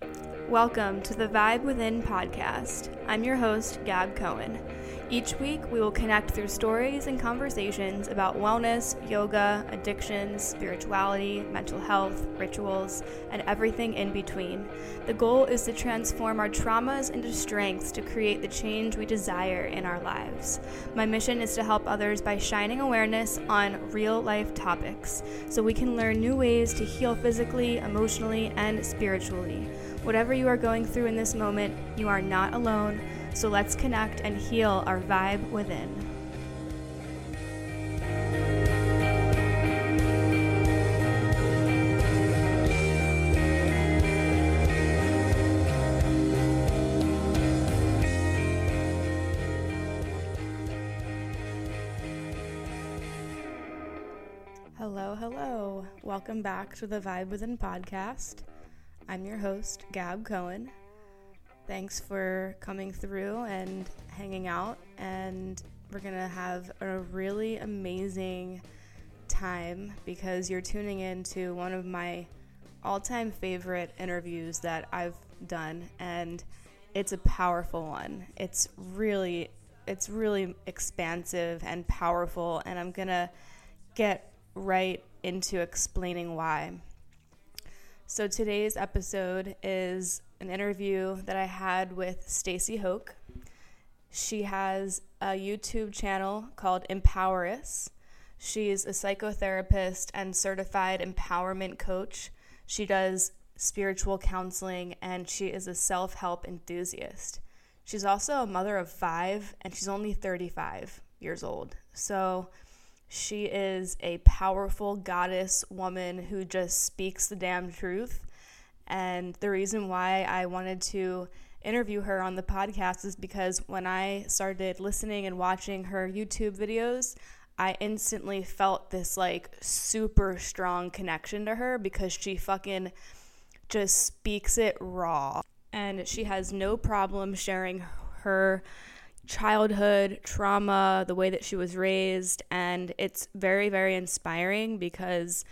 Welcome to the Vibe Within podcast. I'm your host, Gab Cohen. Each week, we will connect through stories and conversations about wellness, yoga, addictions, spirituality, mental health, rituals, and everything in between. The goal is to transform our traumas into strengths to create the change we desire in our lives. My mission is to help others by shining awareness on real life topics so we can learn new ways to heal physically, emotionally, and spiritually. Whatever you are going through in this moment, you are not alone. So let's connect and heal our vibe within. Hello, hello. Welcome back to the Vibe Within podcast. I'm your host, Gab Cohen. Thanks for coming through and hanging out. And we're going to have a really amazing time because you're tuning in to one of my all time favorite interviews that I've done. And it's a powerful one. It's really, it's really expansive and powerful. And I'm going to get right into explaining why. So today's episode is an interview that I had with Stacy Hoch. She has a YouTube channel called Empowerus. She's a psychotherapist and certified empowerment coach. She does spiritual counseling and she is a self help enthusiast. She's also a mother of five and she's only 35 years old. So she is a powerful goddess woman who just speaks the damn truth and the reason why I wanted to interview her on the podcast is because when I started listening and watching her YouTube videos, I instantly felt this like super strong connection to her because she fucking just speaks it raw. And she has no problem sharing her childhood trauma, the way that she was raised, and it's very, very inspiring because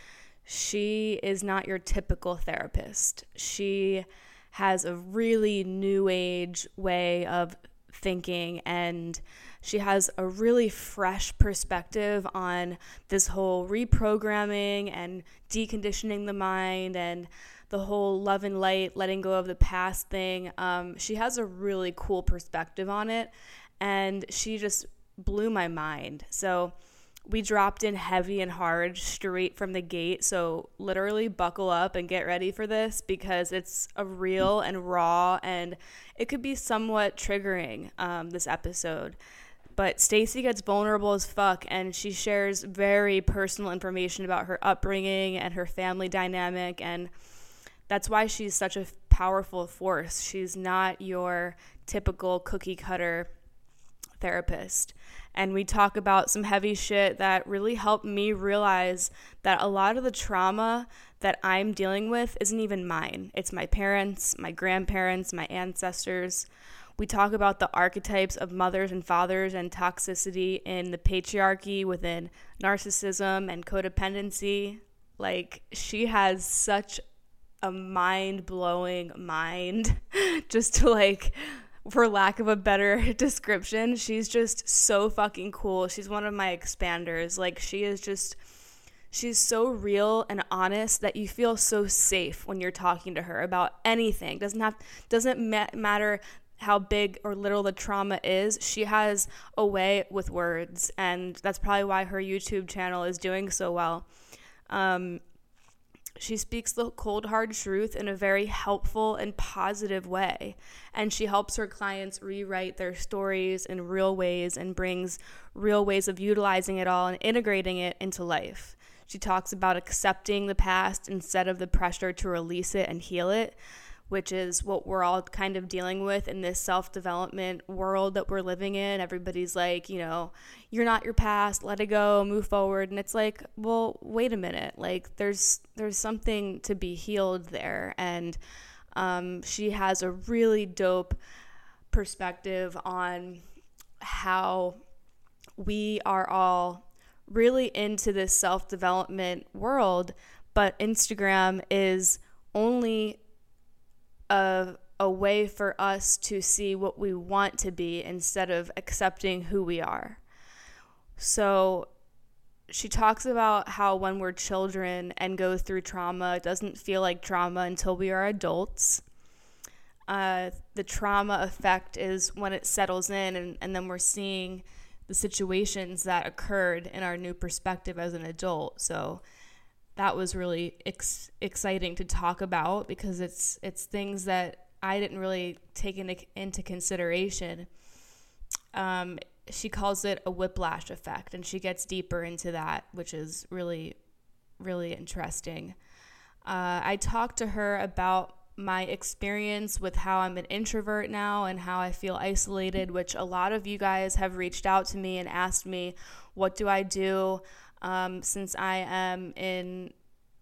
she is not your typical therapist. She has a really new age way of thinking and she has a really fresh perspective on this whole reprogramming and deconditioning the mind and the whole love and light, letting go of the past thing. Um, she has a really cool perspective on it, and she just blew my mind. So, we dropped in heavy and hard straight from the gate. So, literally, buckle up and get ready for this because it's a real and raw, and it could be somewhat triggering um, this episode. But Stacy gets vulnerable as fuck, and she shares very personal information about her upbringing and her family dynamic, and that's why she's such a powerful force. She's not your typical cookie cutter therapist and we talk about some heavy shit that really helped me realize that a lot of the trauma that I'm dealing with isn't even mine. It's my parents, my grandparents, my ancestors. We talk about the archetypes of mothers and fathers and toxicity in the patriarchy within narcissism and codependency. Like, she has such a mind blowing mind just to like for lack of a better description, she's just so fucking cool. She's one of my expanders. Like she is just she's so real and honest that you feel so safe when you're talking to her about anything. Doesn't have doesn't ma- matter how big or little the trauma is. She has a way with words and that's probably why her YouTube channel is doing so well. Um, she speaks the cold, hard truth in a very helpful and positive way. And she helps her clients rewrite their stories in real ways and brings real ways of utilizing it all and integrating it into life. She talks about accepting the past instead of the pressure to release it and heal it which is what we're all kind of dealing with in this self development world that we're living in. Everybody's like, you know, you're not your past, let it go, move forward. And it's like, well, wait a minute. Like there's there's something to be healed there. And um, she has a really dope perspective on how we are all really into this self development world, but Instagram is only a, a way for us to see what we want to be instead of accepting who we are. So she talks about how when we're children and go through trauma, it doesn't feel like trauma until we are adults. Uh, the trauma effect is when it settles in, and, and then we're seeing the situations that occurred in our new perspective as an adult. So that was really ex- exciting to talk about because it's it's things that I didn't really take into, into consideration. Um, she calls it a whiplash effect, and she gets deeper into that, which is really, really interesting. Uh, I talked to her about my experience with how I'm an introvert now and how I feel isolated, which a lot of you guys have reached out to me and asked me, what do I do? Um, since I am in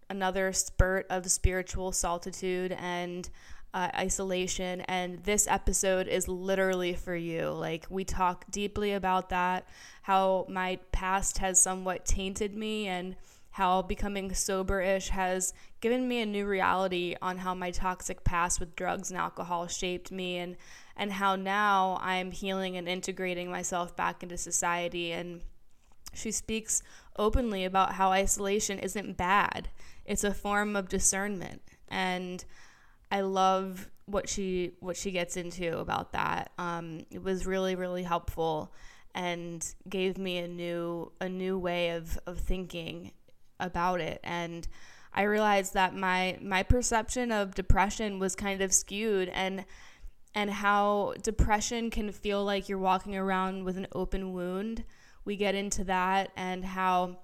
another spurt of spiritual solitude and uh, isolation. And this episode is literally for you. Like, we talk deeply about that, how my past has somewhat tainted me, and how becoming sober ish has given me a new reality on how my toxic past with drugs and alcohol shaped me, and, and how now I'm healing and integrating myself back into society. And she speaks openly about how isolation isn't bad. It's a form of discernment. And I love what she what she gets into about that. Um, it was really really helpful and gave me a new a new way of, of thinking about it and I realized that my my perception of depression was kind of skewed and and how depression can feel like you're walking around with an open wound we get into that and how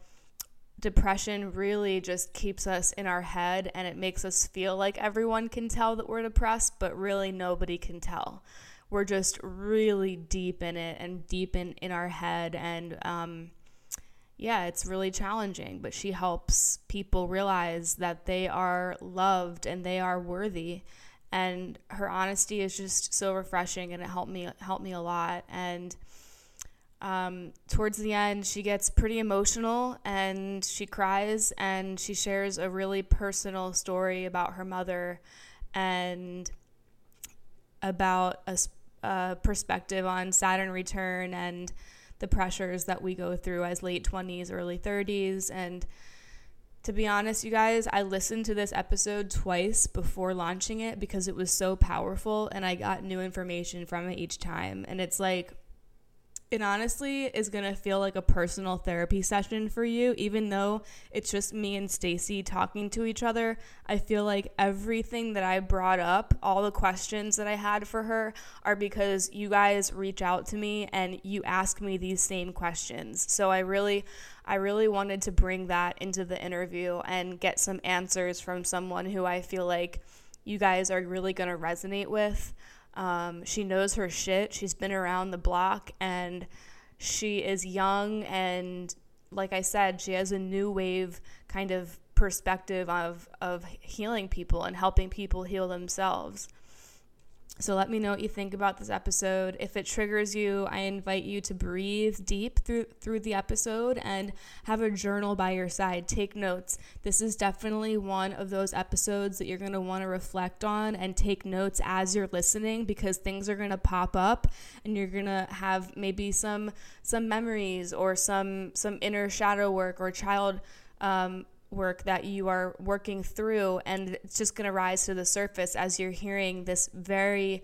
depression really just keeps us in our head and it makes us feel like everyone can tell that we're depressed, but really nobody can tell. We're just really deep in it and deep in, in our head. And um, yeah, it's really challenging, but she helps people realize that they are loved and they are worthy. And her honesty is just so refreshing and it helped me helped me a lot. And um, towards the end, she gets pretty emotional and she cries and she shares a really personal story about her mother and about a, a perspective on Saturn return and the pressures that we go through as late 20s, early 30s. And to be honest, you guys, I listened to this episode twice before launching it because it was so powerful and I got new information from it each time. And it's like, it honestly is going to feel like a personal therapy session for you even though it's just me and Stacy talking to each other. I feel like everything that I brought up, all the questions that I had for her are because you guys reach out to me and you ask me these same questions. So I really I really wanted to bring that into the interview and get some answers from someone who I feel like you guys are really going to resonate with. Um, she knows her shit. She's been around the block and she is young and like I said, she has a new wave kind of perspective of of healing people and helping people heal themselves. So let me know what you think about this episode. If it triggers you, I invite you to breathe deep through through the episode and have a journal by your side. Take notes. This is definitely one of those episodes that you're going to want to reflect on and take notes as you're listening because things are going to pop up and you're going to have maybe some some memories or some some inner shadow work or child um, work that you are working through, and it's just going to rise to the surface as you're hearing this very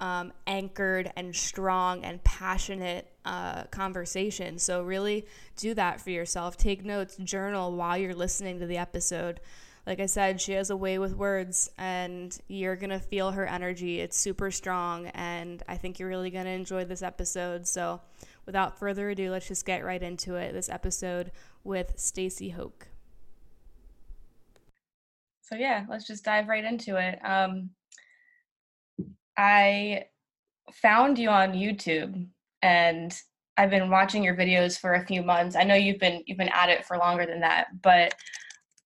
um, anchored and strong and passionate uh, conversation. So, really do that for yourself. Take notes, journal while you're listening to the episode. like I said, she has a way with words, and you're going to feel her energy. It's super strong, and I think you're really going to enjoy this episode. So, without further ado, let's just get right into it. This episode with Stacy Hoch. So, yeah, let's just dive right into it. Um, I found you on YouTube and I've been watching your videos for a few months. I know you've been you've been at it for longer than that, but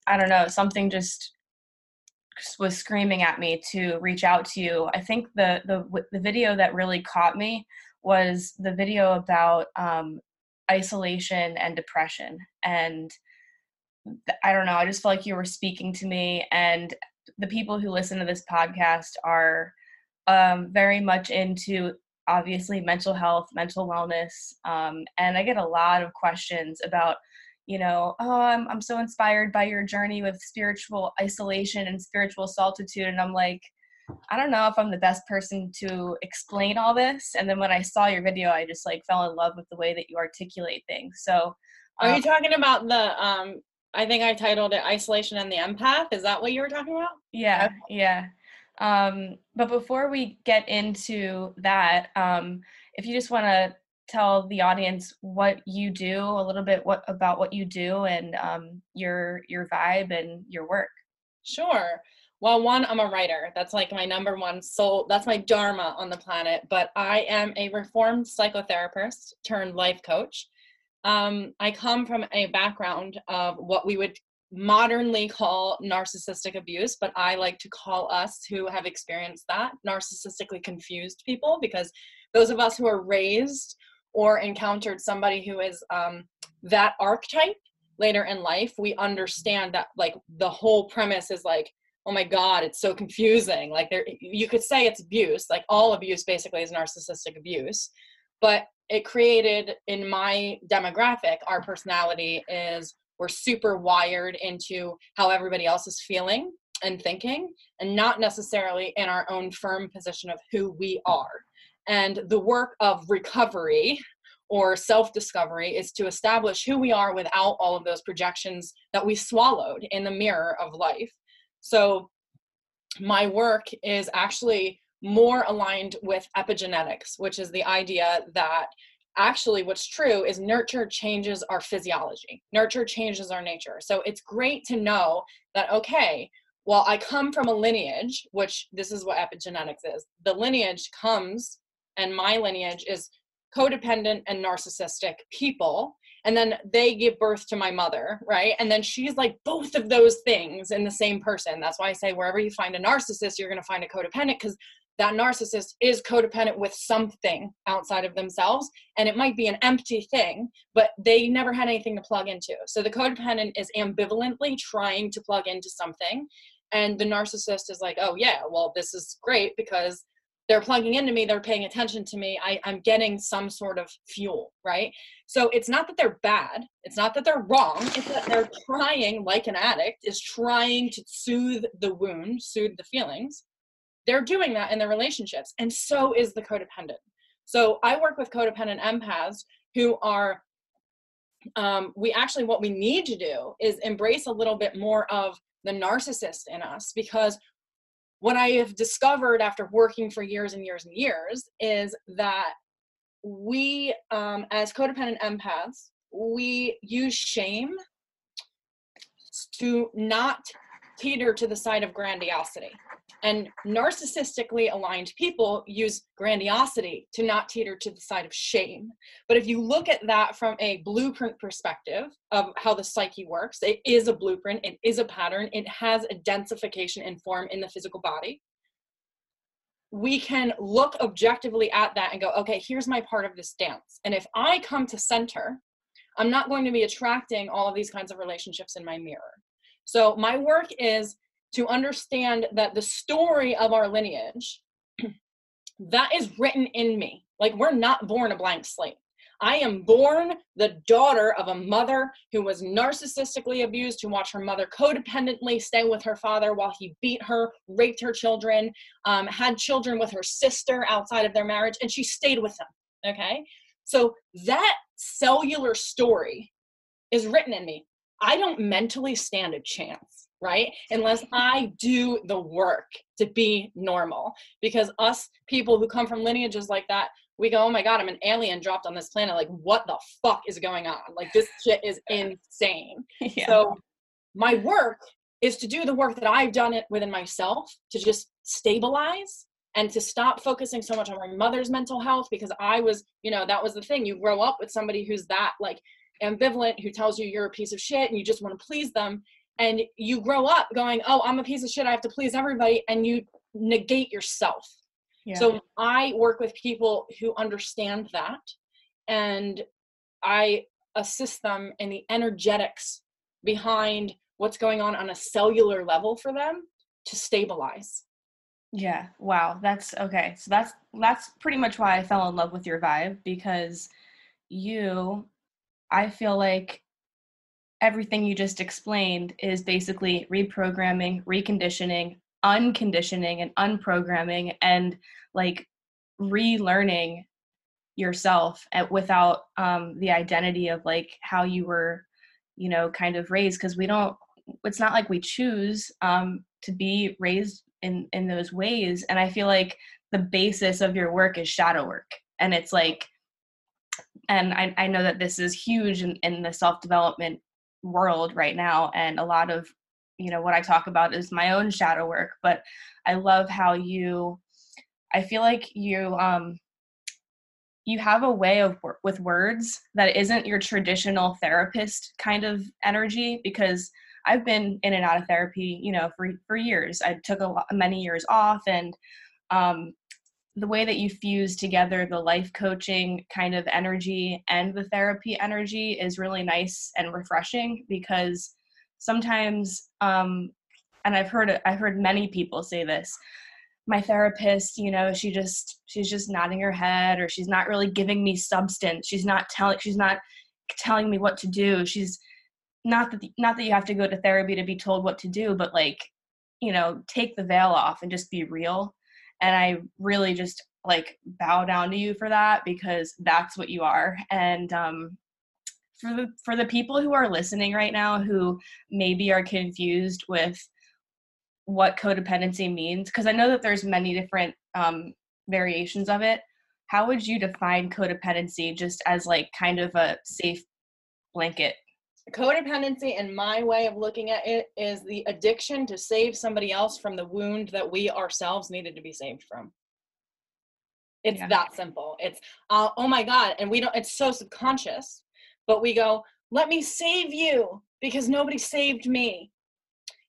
I don't know, something just was screaming at me to reach out to you. I think the the the video that really caught me was the video about um, isolation and depression, and I don't know. I just felt like you were speaking to me, and the people who listen to this podcast are um, very much into obviously mental health, mental wellness, um, and I get a lot of questions about you know, oh, I'm, I'm so inspired by your journey with spiritual isolation and spiritual solitude. And I'm like, I don't know if I'm the best person to explain all this. And then when I saw your video, I just like fell in love with the way that you articulate things. So, um, are you um, talking about the, um, I think I titled it Isolation and the Empath. Is that what you were talking about? Yeah, yeah. Um, but before we get into that, um, if you just want to tell the audience what you do a little bit what about what you do and um, your your vibe and your work sure well one i'm a writer that's like my number one soul that's my dharma on the planet but i am a reformed psychotherapist turned life coach um, i come from a background of what we would modernly call narcissistic abuse, but I like to call us who have experienced that narcissistically confused people because those of us who are raised or encountered somebody who is um, that archetype later in life, we understand that like the whole premise is like, oh my god, it's so confusing. Like there, you could say it's abuse. Like all abuse basically is narcissistic abuse, but it created in my demographic, our personality is we're super wired into how everybody else is feeling and thinking and not necessarily in our own firm position of who we are and the work of recovery or self discovery is to establish who we are without all of those projections that we swallowed in the mirror of life. So, my work is actually more aligned with epigenetics, which is the idea that actually what's true is nurture changes our physiology, nurture changes our nature. So, it's great to know that, okay, well, I come from a lineage, which this is what epigenetics is. The lineage comes and my lineage is codependent and narcissistic people and then they give birth to my mother right and then she's like both of those things in the same person that's why i say wherever you find a narcissist you're going to find a codependent because that narcissist is codependent with something outside of themselves and it might be an empty thing but they never had anything to plug into. So the codependent is ambivalently trying to plug into something and the narcissist is like oh yeah well this is great because they're plugging into me they're paying attention to me I, i'm getting some sort of fuel right? So it's not that they're bad it's not that they're wrong it's that they're trying like an addict is trying to soothe the wound soothe the feelings they're doing that in their relationships and so is the codependent so i work with codependent empaths who are um, we actually what we need to do is embrace a little bit more of the narcissist in us because what I have discovered after working for years and years and years is that we, um, as codependent empaths, we use shame to not teeter to the side of grandiosity. And narcissistically aligned people use grandiosity to not teeter to the side of shame. But if you look at that from a blueprint perspective of how the psyche works, it is a blueprint, it is a pattern, it has a densification and form in the physical body. We can look objectively at that and go, okay, here's my part of this dance. And if I come to center, I'm not going to be attracting all of these kinds of relationships in my mirror. So my work is to understand that the story of our lineage that is written in me. Like we're not born a blank slate. I am born the daughter of a mother who was narcissistically abused who watched her mother codependently stay with her father while he beat her raped her children um, had children with her sister outside of their marriage and she stayed with him okay? So that cellular story is written in me. I don't mentally stand a chance right? Unless I do the work to be normal. Because us people who come from lineages like that, we go, oh my God, I'm an alien dropped on this planet. Like, what the fuck is going on? Like, this shit is insane. Yeah. So, my work is to do the work that I've done it within myself to just stabilize and to stop focusing so much on my mother's mental health because I was, you know, that was the thing. You grow up with somebody who's that like ambivalent, who tells you you're a piece of shit and you just want to please them. And you grow up going, oh, I'm a piece of shit. I have to please everybody. And you negate yourself. Yeah. So I work with people who understand that and I assist them in the energetics behind what's going on on a cellular level for them to stabilize yeah. Wow. That's okay. So that's that's pretty much why I fell in love with your vibe because you I feel like everything you just explained is basically reprogramming, reconditioning, unconditioning and unprogramming and like relearning yourself at, without um the identity of like how you were you know kind of raised because we don't it's not like we choose um to be raised in in those ways and i feel like the basis of your work is shadow work and it's like and i, I know that this is huge in, in the self-development world right now and a lot of you know what i talk about is my own shadow work but i love how you i feel like you um you have a way of work with words that isn't your traditional therapist kind of energy because I've been in and out of therapy, you know, for for years. I took a lot, many years off, and um, the way that you fuse together the life coaching kind of energy and the therapy energy is really nice and refreshing because sometimes, um, and I've heard I've heard many people say this. My therapist, you know, she just she's just nodding her head, or she's not really giving me substance. She's not telling she's not telling me what to do. She's not that the, not that you have to go to therapy to be told what to do but like you know take the veil off and just be real and i really just like bow down to you for that because that's what you are. And um for the for the people who are listening right now who maybe are confused with what codependency means because i know that there's many different um variations of it how would you define codependency just as like kind of a safe blanket codependency in my way of looking at it is the addiction to save somebody else from the wound that we ourselves needed to be saved from. It's yeah. that simple. It's uh, oh my god and we don't it's so subconscious but we go let me save you because nobody saved me.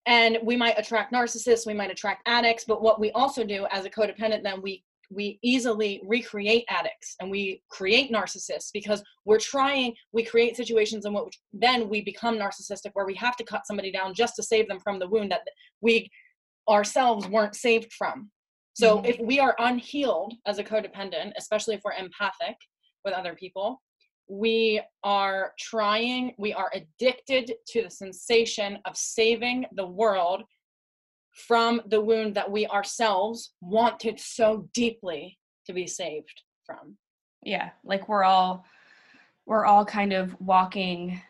And we might attract narcissists we might attract addicts but what we also do as a codependent then we we easily recreate addicts and we create narcissists because we're trying we create situations in which then we become narcissistic where we have to cut somebody down just to save them from the wound that we ourselves weren't saved from so mm-hmm. if we are unhealed as a codependent especially if we're empathic with other people we are trying we are addicted to the sensation of saving the world from the wound that we ourselves wanted so deeply to be saved from. Yeah like we're all we're all kind of walking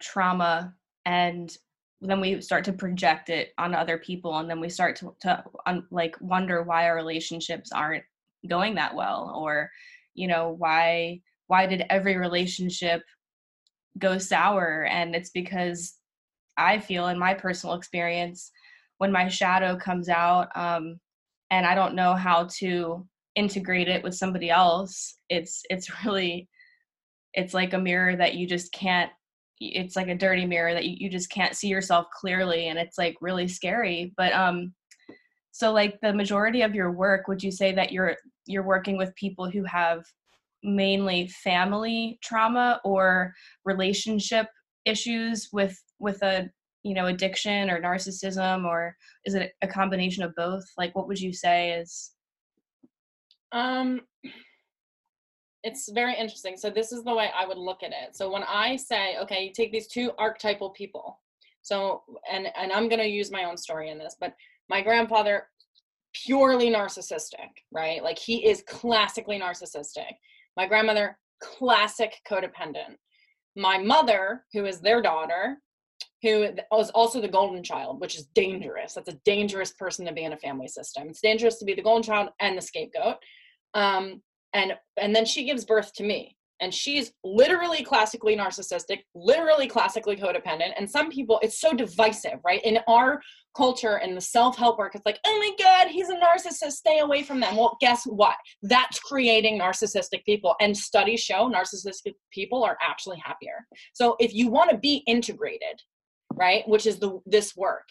trauma and then we start to project it on other people and then we start to, to un, like wonder why our relationships aren't going that well or you know why why did every relationship go sour? And it's because i feel in my personal experience when my shadow comes out um, and i don't know how to integrate it with somebody else it's it's really it's like a mirror that you just can't it's like a dirty mirror that you, you just can't see yourself clearly and it's like really scary but um so like the majority of your work would you say that you're you're working with people who have mainly family trauma or relationship issues with with a you know addiction or narcissism or is it a combination of both? Like what would you say is um it's very interesting. So this is the way i would look at it. So when i say okay you take these two archetypal people so and and i'm going to use my own story in this but my grandfather purely narcissistic right? Like he is classically narcissistic. My grandmother classic codependent my mother who is their daughter who was also the golden child, which is dangerous. That's a dangerous person to be in a family system. It's dangerous to be the golden child and the scapegoat. Um, and and then she gives birth to me and she's literally classically narcissistic literally classically codependent and some people it's so divisive right? In our culture and the self-help work it's like oh my god he's a narcissist stay away from them. Well guess what? That's creating narcissistic people and studies show narcissistic people are actually happier. So if you want to be integrated right which is the this work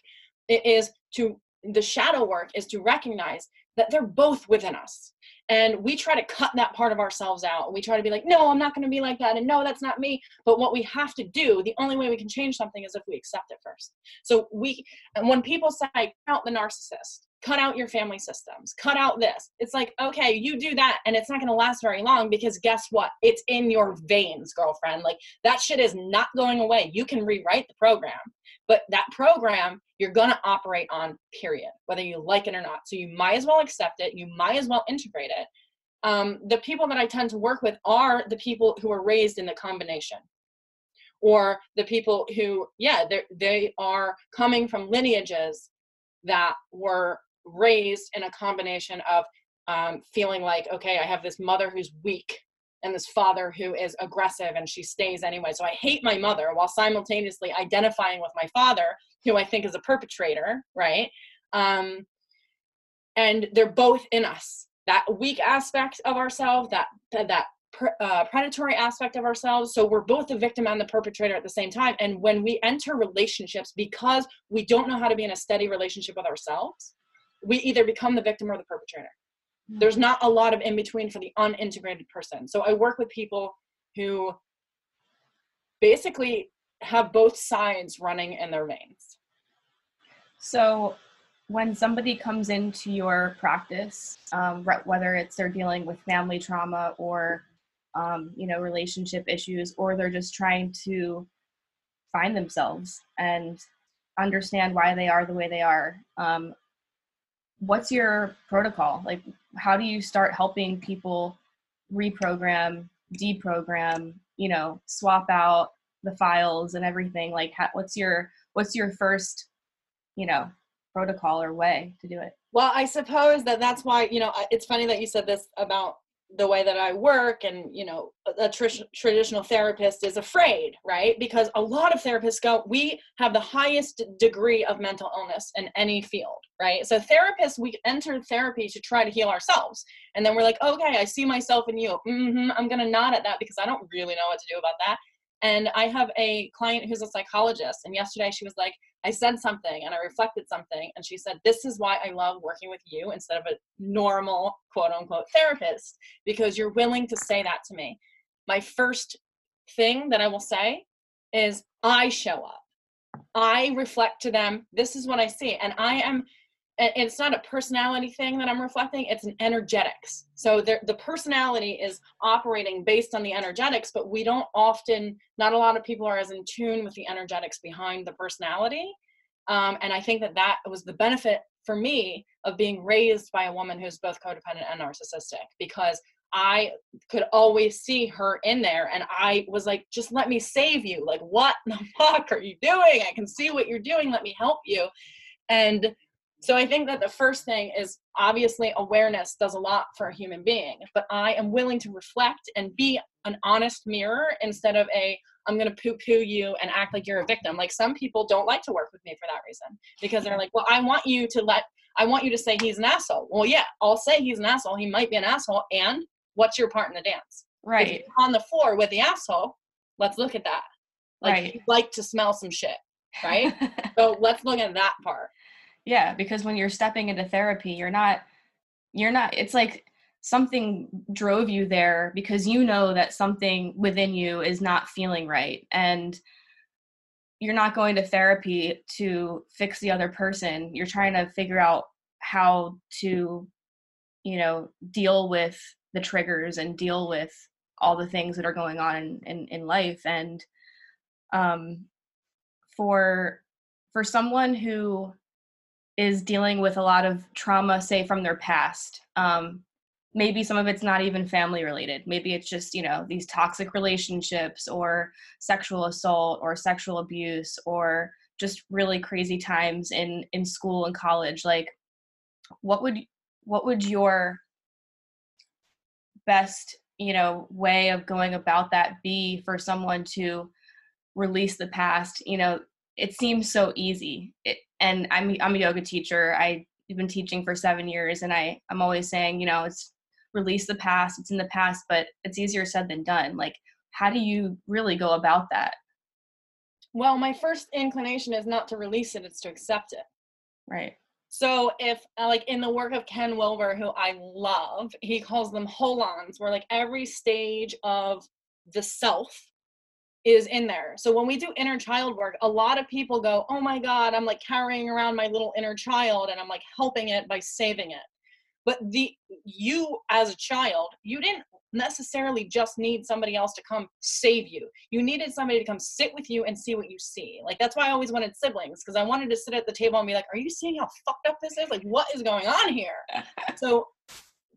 it is to the shadow work is to recognize that they're both within us and we try to cut that part of ourselves out. We try to be like no i'm not going to be like that and no that's not me. But what we have to do the only way we can change something is if we accept it first. So we and when people say out the narcissist cut out your family systems cut out this it's like okay you do that and it's not going to last very long because guess what? It's in your veins girlfriend. Like that shit is not going away. You can rewrite the program but that program you're going to operate on period whether you like it or not. So you might as well accept it. You might as well integrate it um, the people that i tend to work with are the people who are raised in the combination or the people who yeah they are coming from lineages that were raised in a combination of um, feeling like okay i have this mother who's weak and this father who is aggressive and she stays anyway. So I hate my mother while simultaneously identifying with my father, who I think is a perpetrator, right? Um, and they're both in us. That weak aspect of ourselves, that that uh, predatory aspect of ourselves. So we're both the victim and the perpetrator at the same time. And when we enter relationships, because we don't know how to be in a steady relationship with ourselves, we either become the victim or the perpetrator there's not a lot of in between for the unintegrated person so i work with people who basically have both sides running in their veins so when somebody comes into your practice um, whether it's they're dealing with family trauma or um, you know relationship issues or they're just trying to find themselves and understand why they are the way they are um, what's your protocol? Like how do you start helping people reprogram deprogram you know swap out the files and everything? Like how, what's your what's your first you know protocol or way to do it. Well i suppose that that's why you know it's funny that you said this about the way that I work and you know a tr- traditional therapist is afraid right? Because a lot of therapists go we have the highest degree of mental illness in any field right? So therapists we enter therapy to try to heal ourselves. And then we're like okay I see myself in you. Mm-hmm, I'm gonna nod at that because I don't really know what to do about that and I have a client who's a psychologist and yesterday she was like I said something and I reflected something, and she said, This is why I love working with you instead of a normal quote unquote therapist, because you're willing to say that to me. My first thing that I will say is, I show up. I reflect to them, this is what I see. And I am, and it's not a personality thing that I'm reflecting, it's an energetics. So the, personality is operating based on the energetics, but we don't often, not a lot of people are as in tune with the energetics behind the personality. Um, and I think that that was the benefit for me of being raised by a woman who's both codependent and narcissistic because I could always see her in there and I was like, just let me save you. Like, what the fuck are you doing? I can see what you're doing. Let me help you. And so I think that the first thing is obviously awareness does a lot for a human being, but I am willing to reflect and be an honest mirror instead of a I'm going to poo poo you and act like you're a victim. Like some people don't like to work with me for that reason because they're like, well, I want you to let, I want you to say he's an asshole. Well, yeah, I'll say he's an asshole. He might be an asshole. And what's your part in the dance? Right. on the floor with the asshole, let's look at that. Like, right. like to smell some shit. Right. so let's look at that part. Yeah, because when you're stepping into therapy, you're not you're not it's like something drove you there because you know that something within you is not feeling right and you're not going to therapy to fix the other person. You're trying to figure out how to you know deal with the triggers and deal with all the things that are going on in, in, in life and um for for someone who is dealing with a lot of trauma, say from their past. Um, maybe some of it's not even family related. Maybe it's just you know these toxic relationships or sexual assault or sexual abuse or just really crazy times in in school and college. Like what would what would your best you know way of going about that be for someone to release the past? You know it seems so easy. It, and i'm i'm a yoga teacher. I've been teaching for 7 years and i i'm always saying you know it's release the past it's in the past but it's easier said than done. Like how do you really go about that? Well my first inclination is not to release it it's to accept it. Right. So if uh, like in the work of Ken Wilber, who I love, he calls them holons, where like every stage of the self is in there. So when we do inner child work, a lot of people go, "Oh my god, I'm like carrying around my little inner child and I'm like helping it by saving it." But the you as a child, you didn't necessarily just need somebody else to come save you. You needed somebody to come sit with you and see what you see. Like that's why I always wanted siblings because I wanted to sit at the table and be like, "Are you seeing how fucked up this is? Like what is going on here?" so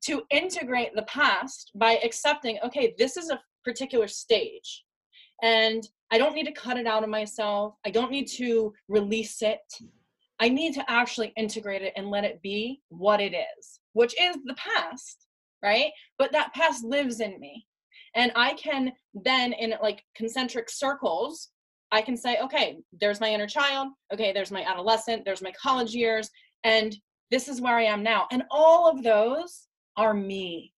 to integrate the past by accepting, okay, this is a particular stage. And I don't need to cut it out of myself. I don't need to release it. I need to actually integrate it and let it be what it is, which is the past right? But that past lives in me. And I can then, in like concentric circles, I can say, okay, there's my inner child. Okay, there's my adolescent. There's my college years. And this is where I am now. And all of those are me.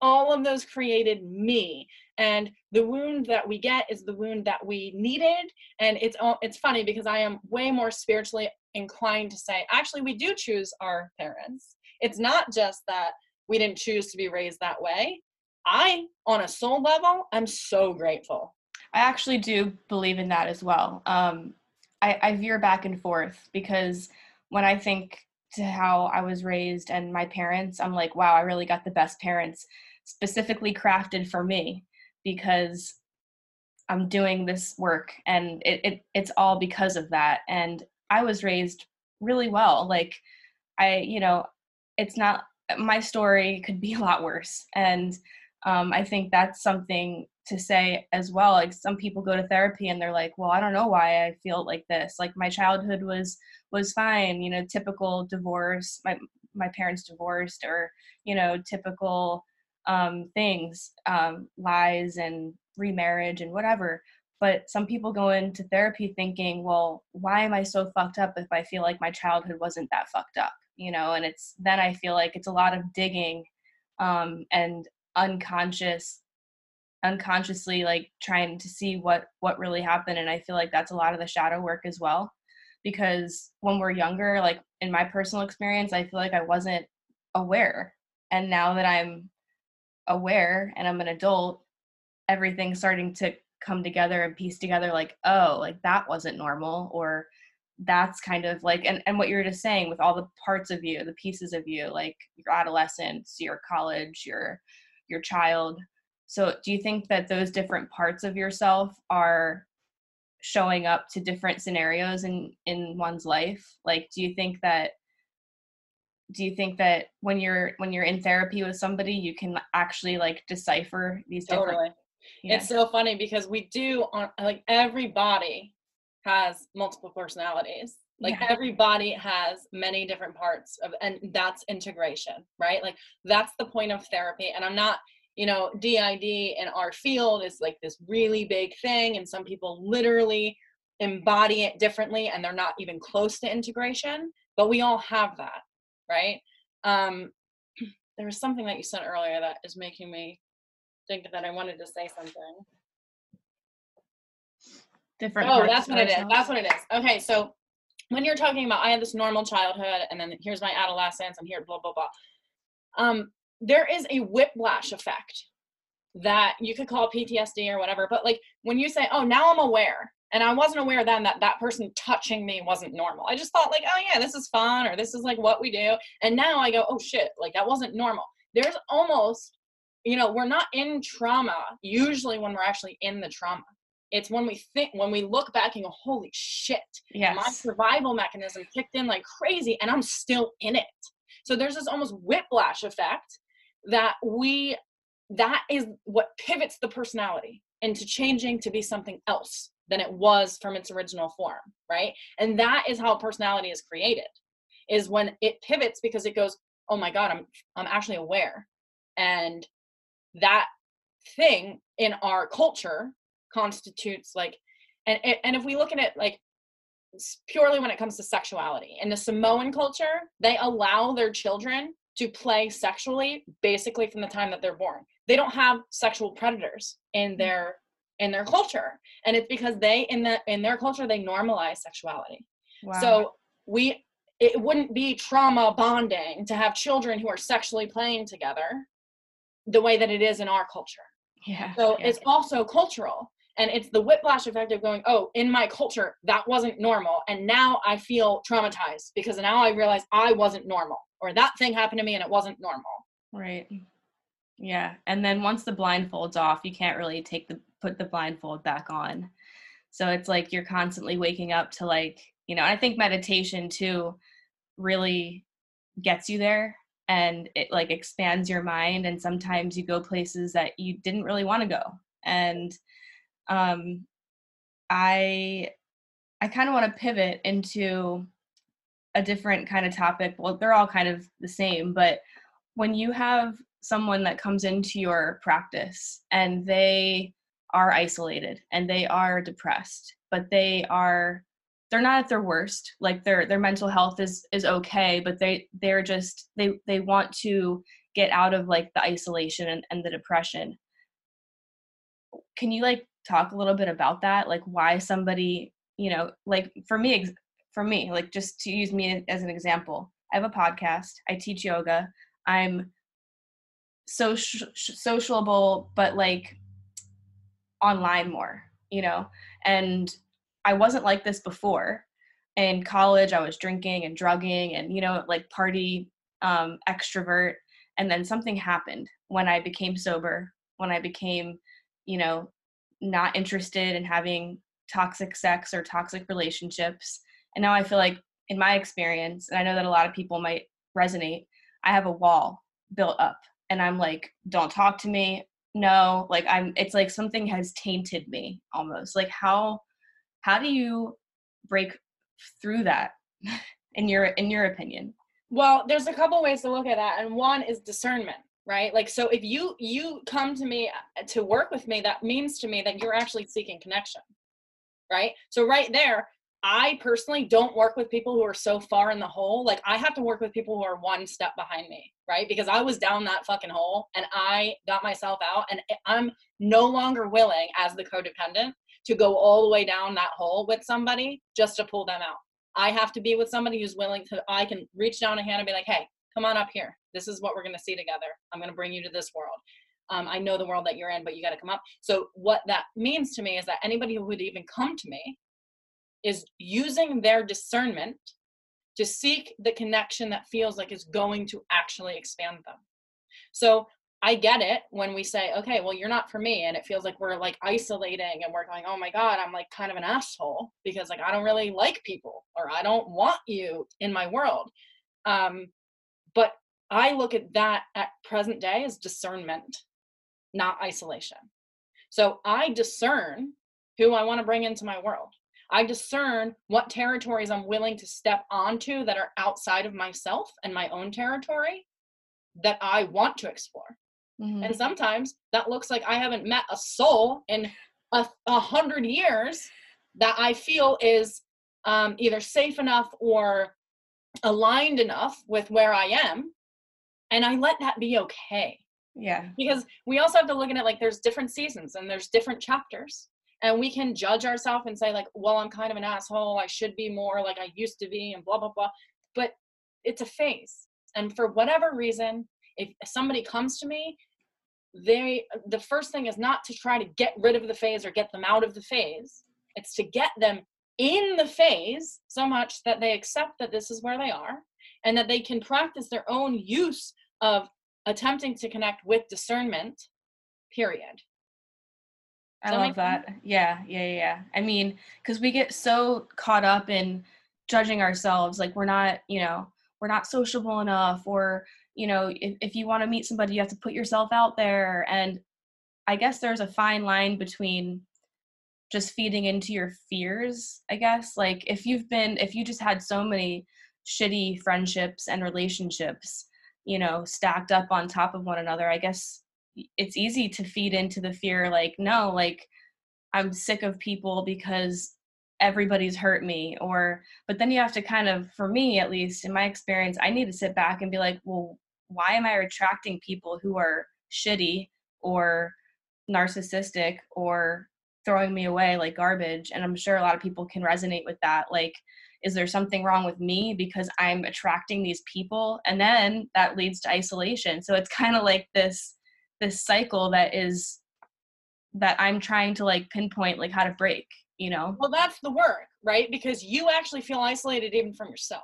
All of those created me. And the wound that we get is the wound that we needed. And it's it's funny because I am way more spiritually inclined to say, actually, we do choose our parents. It's not just that we didn't choose to be raised that way. I, on a soul level, I'm so grateful. I actually do believe in that as well. Um, I, I veer back and forth because when I think to how I was raised and my parents, I'm like, wow, I really got the best parents specifically crafted for me because I'm doing this work and it, it it's all because of that. And I was raised really well. Like I, you know, it's not my story could be a lot worse. And um, I think that's something to say as well. Like some people go to therapy and they're like, well, I don't know why I feel like this. Like my childhood was was fine, you know, typical divorce. My my parents divorced, or you know, typical um, things, um, lies and remarriage and whatever. But some people go into therapy thinking, well, why am I so fucked up if I feel like my childhood wasn't that fucked up? you know and it's then i feel like it's a lot of digging um, and unconscious unconsciously like trying to see what what really happened and i feel like that's a lot of the shadow work as well because when we're younger like in my personal experience i feel like i wasn't aware and now that i'm aware and i'm an adult everything's starting to come together and piece together like oh like that wasn't normal or that's kind of like and, and what you're just saying with all the parts of you the pieces of you like your adolescence your college your your child. So do you think that those different parts of yourself are showing up to different scenarios in in one's life? Like do you think that do you think that when you're when you're in therapy with somebody you can actually like decipher these different totally. Yeah. it's so funny because we do on like everybody has multiple personalities like yeah. everybody has many different parts of and that's integration right like that's the point of therapy and i'm not you know did in our field is like this really big thing and some people literally embody it differently and they're not even close to integration but we all have that right um there was something that you said earlier that is making me think that i wanted to say something different. Oh, that's what it is. That's what it is. Okay, so when you're talking about I had this normal childhood and then here's my adolescence and here blah blah blah. Um, there is a whiplash effect that you could call PTSD or whatever, but like when you say, "Oh, now I'm aware," and I wasn't aware then that that person touching me wasn't normal. I just thought like, "Oh yeah, this is fun," or "This is like what we do," and now I go, "Oh shit, like that wasn't normal." There's almost, you know, we're not in trauma usually when we're actually in the trauma it's when we think when we look back and go holy shit yes. my survival mechanism kicked in like crazy and i'm still in it so there's this almost whiplash effect that we that is what pivots the personality into changing to be something else than it was from its original form right? And that is how personality is created is when it pivots because it goes oh my god i'm i'm actually aware. And that thing in our culture constitutes like and and if we look at it like purely when it comes to sexuality in the samoan culture they allow their children to play sexually basically from the time that they're born. They don't have sexual predators in mm. their in their culture and it's because they in the in their culture they normalize sexuality wow. so we it wouldn't be trauma bonding to have children who are sexually playing together the way that it is in our culture yeah so yeah. it's also cultural and it's the whiplash effect of going oh in my culture that wasn't normal and now i feel traumatized because now i realize i wasn't normal or that thing happened to me and it wasn't normal right yeah and then once the blindfold's off you can't really take the put the blindfold back on. So it's like you're constantly waking up to like you know i think meditation too really gets you there and it like expands your mind and sometimes you go places that you didn't really want to go. And um i i kind of want to pivot into a different kind of topic. Well they're all kind of the same but when you have someone that comes into your practice and they are isolated and they are depressed but they are they're not at their worst like their their mental health is is okay but they they're just they they want to get out of like the isolation and, and the depression. Can you like talk a little bit about that? Like why somebody you know like for me for me like just to use me as an example i have a podcast i teach yoga i'm social sociable but like online more you know? And i wasn't like this before. In college i was drinking and drugging and you know like party um extrovert. And then something happened when i became sober when i became you know not interested in having toxic sex or toxic relationships. And now i feel like in my experience and i know that a lot of people might resonate i have a wall built up and i'm like don't talk to me. No like i'm it's like something has tainted me almost. Like how how do you break through that in your in your opinion? Well there's a couple ways to look at that and one is discernment right? Like so if you you come to me uh, to work with me that means to me that you're actually seeking connection right? So right there I personally don't work with people who are so far in the hole. Like I have to work with people who are one step behind me, right? Because I was down that fucking hole and I got myself out and I'm no longer willing as the codependent to go all the way down that hole with somebody just to pull them out. I have to be with somebody who's willing to I can reach down a hand and be like, "Hey, come on up here. This is what we're going to see together. I'm going to bring you to this world." Um, I know the world that you're in, but you got to come up. So, what that means to me is that anybody who would even come to me is using their discernment to seek the connection that feels like is going to actually expand them. So I get it when we say, okay, well, you're not for me. And it feels like we're like isolating and we're going, oh my God, I'm like kind of an asshole because like I don't really like people or I don't want you in my world. Um, but I look at that at present day as discernment, not isolation. So I discern who I want to bring into my world. I discern what territories I'm willing to step onto that are outside of myself and my own territory that I want to explore. Mm-hmm. And sometimes that looks like I haven't met a soul in a, a hundred years that I feel is um, either safe enough or aligned enough with where I am. And I let that be okay. Yeah. Because we also have to look at it like there's different seasons and there's different chapters and we can judge ourselves and say like well i'm kind of an asshole. I should be more like i used to be and blah blah blah. But it's a phase. And for whatever reason if somebody comes to me they the first thing is not to try to get rid of the phase or get them out of the phase. It's to get them in the phase so much that they accept that this is where they are and that they can practice their own use of attempting to connect with discernment period I love that. Yeah, yeah, yeah. I mean, because we get so caught up in judging ourselves, like we're not, you know, we're not sociable enough, or you know, if, if you want to meet somebody, you have to put yourself out there. And I guess there's a fine line between just feeding into your fears, I guess. Like if you've been, if you just had so many shitty friendships and relationships, you know, stacked up on top of one another, I guess it's easy to feed into the fear like, no, like I'm sick of people because everybody's hurt me or but then you have to kind of for me at least in my experience i need to sit back and be like well why am i attracting people who are shitty or narcissistic or throwing me away like garbage? And i'm sure a lot of people can resonate with that like is there something wrong with me because i'm attracting these people? And then that leads to isolation. So it's kind of like this this cycle that is that i'm trying to like pinpoint like how to break you know? Well that's the work right? Because you actually feel isolated even from yourself.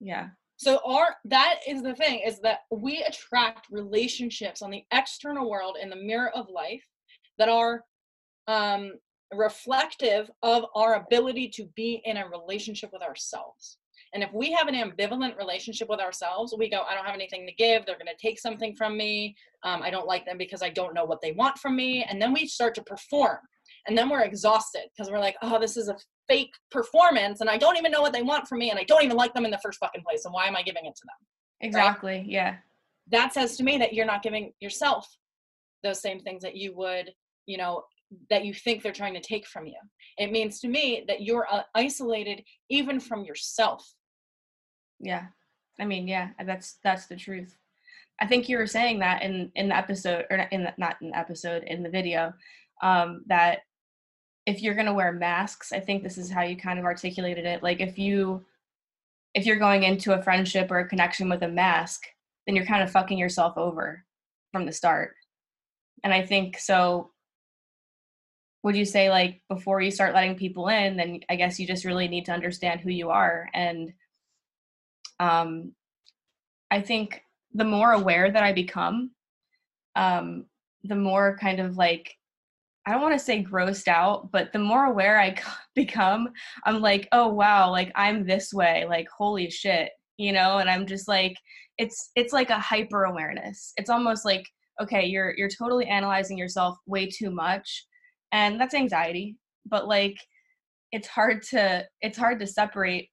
Yeah. So our that is the thing is that we attract relationships on the external world in the mirror of life that are um reflective of our ability to be in a relationship with ourselves and if we have an ambivalent relationship with ourselves, we go, I don't have anything to give. They're going to take something from me. Um, I don't like them because I don't know what they want from me. And then we start to perform and then we're exhausted because we're like oh this is a fake performance and i don't even know what they want from me and i don't even like them in the first fucking place and why am i giving it to them exactly right? yeah that says to me that you're not giving yourself those same things that you would you know that you think they're trying to take from you it means to me that you're uh, isolated even from yourself yeah. I mean yeah that's that's the truth. I think you were saying that in in the episode or in the, not in the episode in the video um that if you're going to wear masks i think this is how you kind of articulated it like if you if you're going into a friendship or a connection with a mask then you're kind of fucking yourself over from the start. And i think so would you say like before you start letting people in then i guess you just really need to understand who you are and um i think the more aware that i become um the more kind of like I don't want to say grossed out, but the more aware I become, I'm like, oh wow, like I'm this way, like holy shit, you know, and I'm just like it's it's like a hyper awareness. It's almost like okay, you're you're totally analyzing yourself way too much and that's anxiety, but like it's hard to it's hard to separate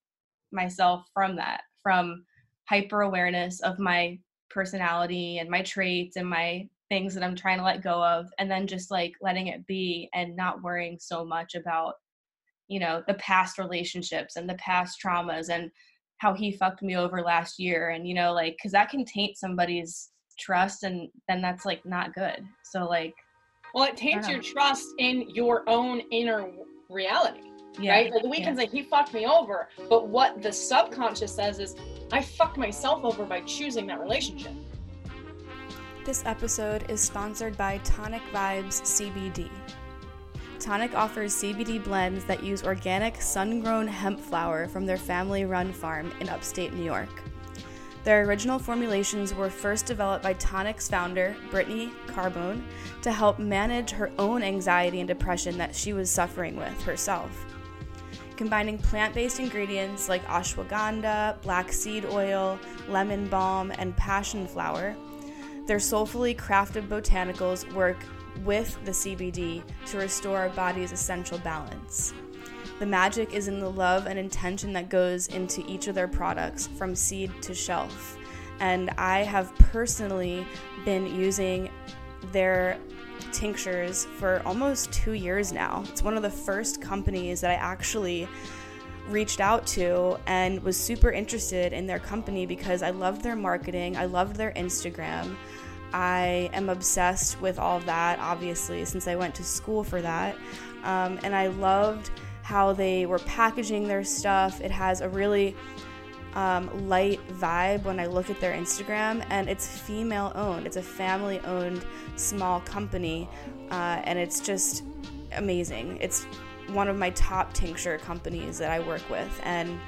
myself from that, from hyper awareness of my personality and my traits and my things that I'm trying to let go of and then just like letting it be and not worrying so much about you know the past relationships and the past traumas and how he fucked me over last year and you know like cuz that can taint somebody's trust and then that's like not good. So like well it taints your trust in your own inner reality. Yeah, right? Like we yeah. can say he fucked me over, but what the subconscious says is I fucked myself over by choosing that relationship. This episode is sponsored by Tonic Vibes CBD. Tonic offers CBD blends that use organic sun grown hemp flower from their family run farm in upstate New York. Their original formulations were first developed by Tonic's founder, Brittany Carbone, to help manage her own anxiety and depression that she was suffering with herself. Combining plant based ingredients like ashwagandha, black seed oil, lemon balm, and passion flower, their soulfully crafted botanicals work with the CBD to restore our body's essential balance. The magic is in the love and intention that goes into each of their products from seed to shelf. And I have personally been using their tinctures for almost two years now. It's one of the first companies that I actually reached out to and was super interested in their company because I loved their marketing, I loved their Instagram. I am obsessed with all of that, obviously, since I went to school for that. Um, and I loved how they were packaging their stuff. It has a really um, light vibe when I look at their Instagram, and it's female owned. It's a family owned small company, uh, and it's just amazing. It's one of my top tincture companies that I work with, and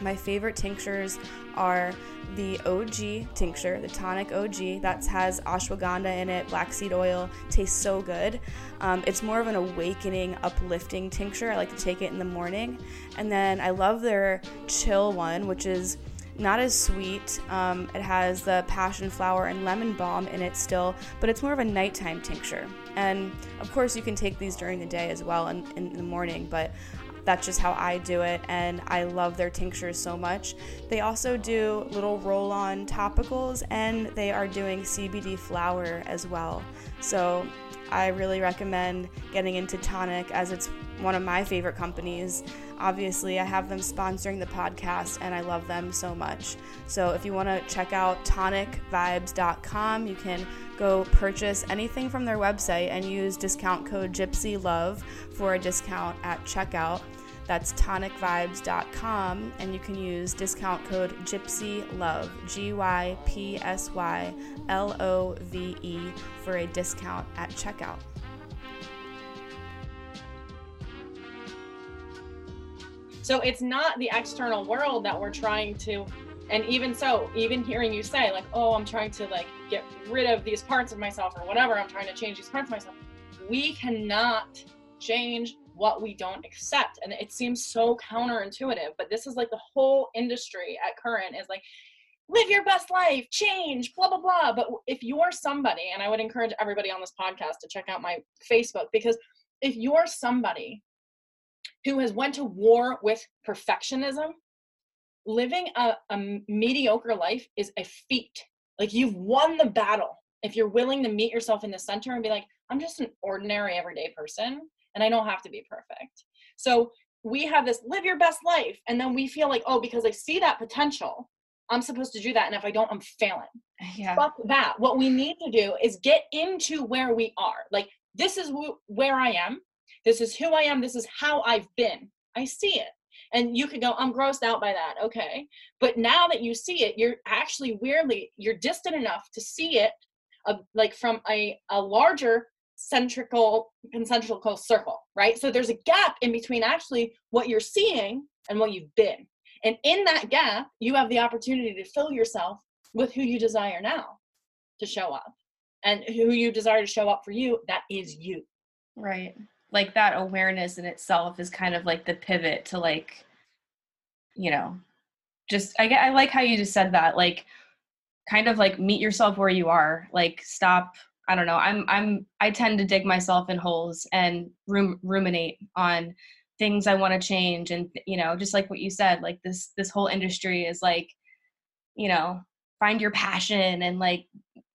my favorite tinctures are the OG tincture, the tonic OG. That has ashwagandha in it, black seed oil. Tastes so good. Um, it's more of an awakening, uplifting tincture. I like to take it in the morning. And then I love their chill one, which is not as sweet. Um, it has the passion flower and lemon balm in it still, but it's more of a nighttime tincture. And of course, you can take these during the day as well in, in the morning, but that's just how I do it, and I love their tinctures so much. They also do little roll on topicals, and they are doing CBD flower as well. So I really recommend getting into Tonic as it's one of my favorite companies. Obviously, I have them sponsoring the podcast and I love them so much. So, if you want to check out tonicvibes.com, you can go purchase anything from their website and use discount code Gypsy Love for a discount at checkout. That's tonicvibes.com, and you can use discount code Gypsy Love, G Y P S Y L O V E, for a discount at checkout. So it's not the external world that we're trying to, and even so, even hearing you say, like, oh, I'm trying to like get rid of these parts of myself or whatever, I'm trying to change these parts of myself. We cannot change what we don't accept. And it seems so counterintuitive, but this is like the whole industry at current is like, live your best life, change, blah, blah, blah. But if you're somebody, and I would encourage everybody on this podcast to check out my Facebook, because if you're somebody who has went to war with perfectionism, living a, a mediocre life is a feat. Like you've won the battle. If you're willing to meet yourself in the center and be like, I'm just an ordinary everyday person and I don't have to be perfect. So we have this live your best life. And then we feel like, oh, because I see that potential, I'm supposed to do that. And if I don't, I'm failing. Yeah. Fuck that. What we need to do is get into where we are. Like, this is wh- where I am. This is who I am. This is how I've been. I see it. And you could go, I'm grossed out by that. Okay. But now that you see it, you're actually weirdly, you're distant enough to see it uh, like from a, a larger centrical concentrical circle right? So there's a gap in between actually what you're seeing and what you've been. And in that gap you have the opportunity to fill yourself with who you desire now to show up. And who you desire to show up for you that is you. Right. Like that awareness in itself is kind of like the pivot to like you know just i get i like how you just said that like kind of like meet yourself where you are. Like stop I don't know. I'm I'm I tend to dig myself in holes and rum, ruminate on things I want to change and you know, just like what you said, like this this whole industry is like you know, find your passion and like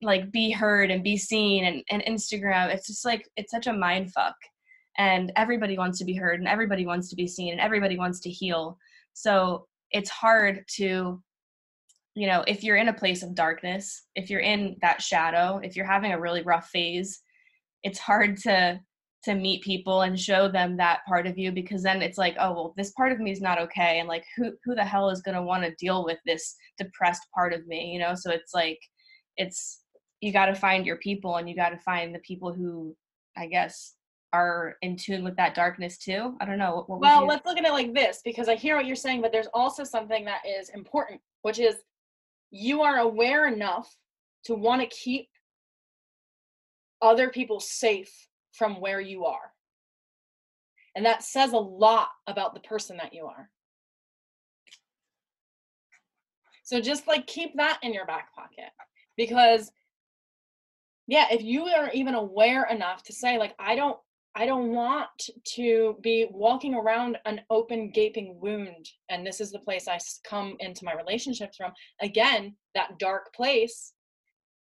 like be heard and be seen and, and Instagram. It's just like it's such a mind fuck. And everybody wants to be heard and everybody wants to be seen and everybody wants to heal. So it's hard to you know if you're in a place of darkness if you're in that shadow if you're having a really rough phase it's hard to to meet people and show them that part of you because then it's like oh well this part of me is not okay and like who who the hell is going to want to deal with this depressed part of me you know? So it's like it's you got to find your people and you got to find the people who i guess are in tune with that darkness too. I don't know what well let's look at it like this because i hear what you're saying but there's also something that is important which is you are aware enough to want to keep other people safe from where you are. And that says a lot about the person that you are. So just like keep that in your back pocket because yeah, if you are even aware enough to say like I don't I don't want to be walking around an open, gaping wound. And this is the place I come into my relationships from. Again, that dark place.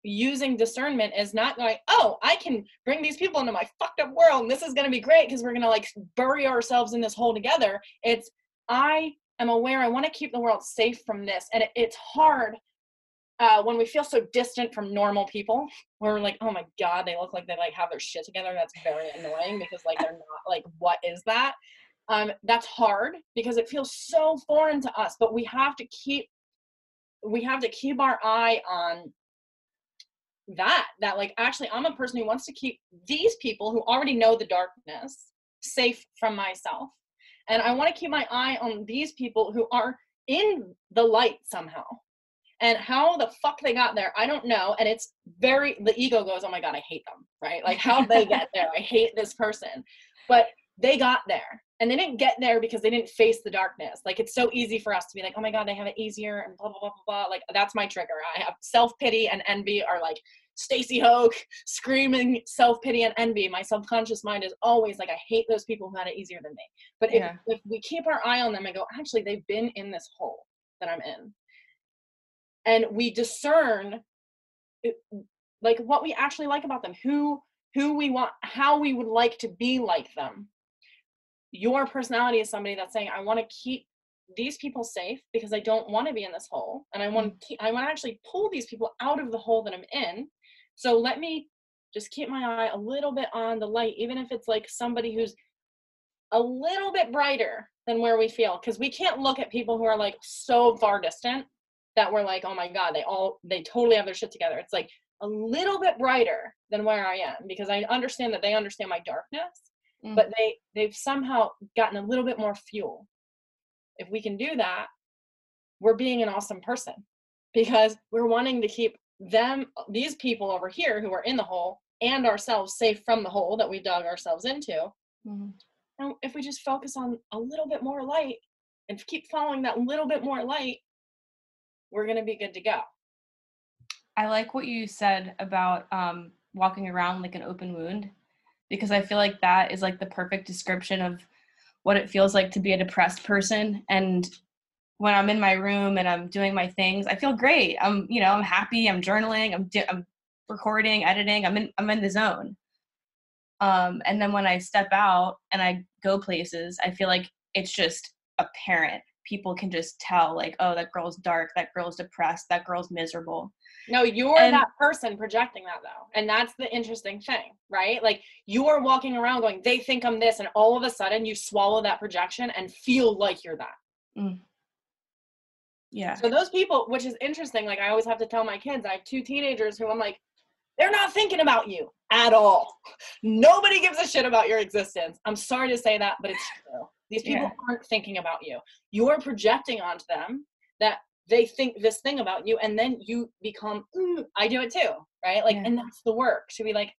Using discernment is not like, oh, I can bring these people into my fucked up world and this is going to be great because we're going to like bury ourselves in this hole together. It's, I am aware I want to keep the world safe from this. And it, it's hard uh, when we feel so distant from normal people, where we're like, oh my god, they look like they like have their shit together. That's very annoying because like they're not like, what is that? Um, that's hard because it feels so foreign to us. But we have to keep, we have to keep our eye on that. That like actually, I'm a person who wants to keep these people who already know the darkness safe from myself, and I want to keep my eye on these people who are in the light somehow and how the fuck they got there i don't know and it's very the ego goes oh my god i hate them right like how they get there i hate this person but they got there and they didn't get there because they didn't face the darkness. Like it's so easy for us to be like, oh my God, they have it easier and blah, blah, blah, blah, blah. Like that's my trigger. I have self pity and envy are like Stacy Hoch screaming self pity and envy. My subconscious mind is always like, I hate those people who had it easier than me. But if, yeah. if we keep our eye on them and go, actually, they've been in this hole that I'm in, and we discern like what we actually like about them, who who we want, how we would like to be like them your personality is somebody that's saying i want to keep these people safe because i don't want to be in this hole and i want to mm. keep, i want to actually pull these people out of the hole that i'm in so let me just keep my eye a little bit on the light even if it's like somebody who's a little bit brighter than where we feel because we can't look at people who are like so far distant that we're like oh my god they all they totally have their shit together it's like a little bit brighter than where i am because i understand that they understand my darkness mm. but they they've somehow gotten a little bit more fuel if we can do that we're being an awesome person because we're wanting to keep them these people over here who are in the hole and ourselves safe from the hole that we dug ourselves into mm. and if we just focus on a little bit more light and keep following that little bit more light we're going to be good to go i like what you said about um, walking around like an open wound because I feel like that is like the perfect description of what it feels like to be a depressed person and when I'm in my room and I'm doing my things, I feel great. I'm, you know, I'm happy. I'm journaling. I'm, di- I'm recording, editing. I'm in, I'm in the zone. Um, and then when I step out and I go places, I feel like it's just apparent. People can just tell, like, oh, that girl's dark. That girl's depressed. That girl's miserable. No, you're and, that person projecting that though. And that's the interesting thing, right? Like you're walking around going, they think I'm this, and all of a sudden you swallow that projection and feel like you're that. Mm. Yeah. So those people, which is interesting, like I always have to tell my kids, I have two teenagers who I'm like, they're not thinking about you at all. Nobody gives a shit about your existence. I'm sorry to say that, but it's true. These people yeah. aren't thinking about you. You're projecting onto them that they think this thing about you and then you become mm, i do it too right like yeah. and that's the work to be like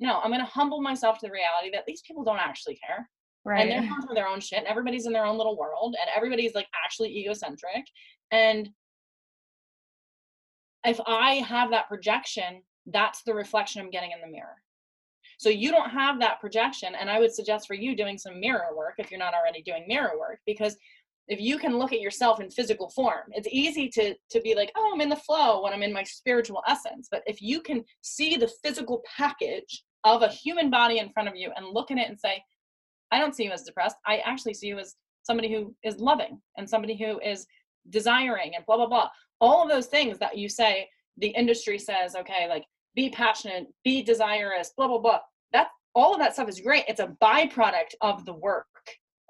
no i'm going to humble myself to the reality that these people don't actually care right and they're going through their own shit and everybody's in their own little world and everybody's like actually egocentric and if i have that projection that's the reflection i'm getting in the mirror so you don't have that projection and i would suggest for you doing some mirror work if you're not already doing mirror work because if you can look at yourself in physical form it's easy to to be like oh i'm in the flow when i'm in my spiritual essence. But if you can see the physical package of a human body in front of you and look at it and say i don't see you as depressed. I actually see you as somebody who is loving and somebody who is desiring and blah blah blah. All of those things that you say the industry says okay like be passionate be desirous blah blah blah that all of that stuff is great it's a byproduct of the work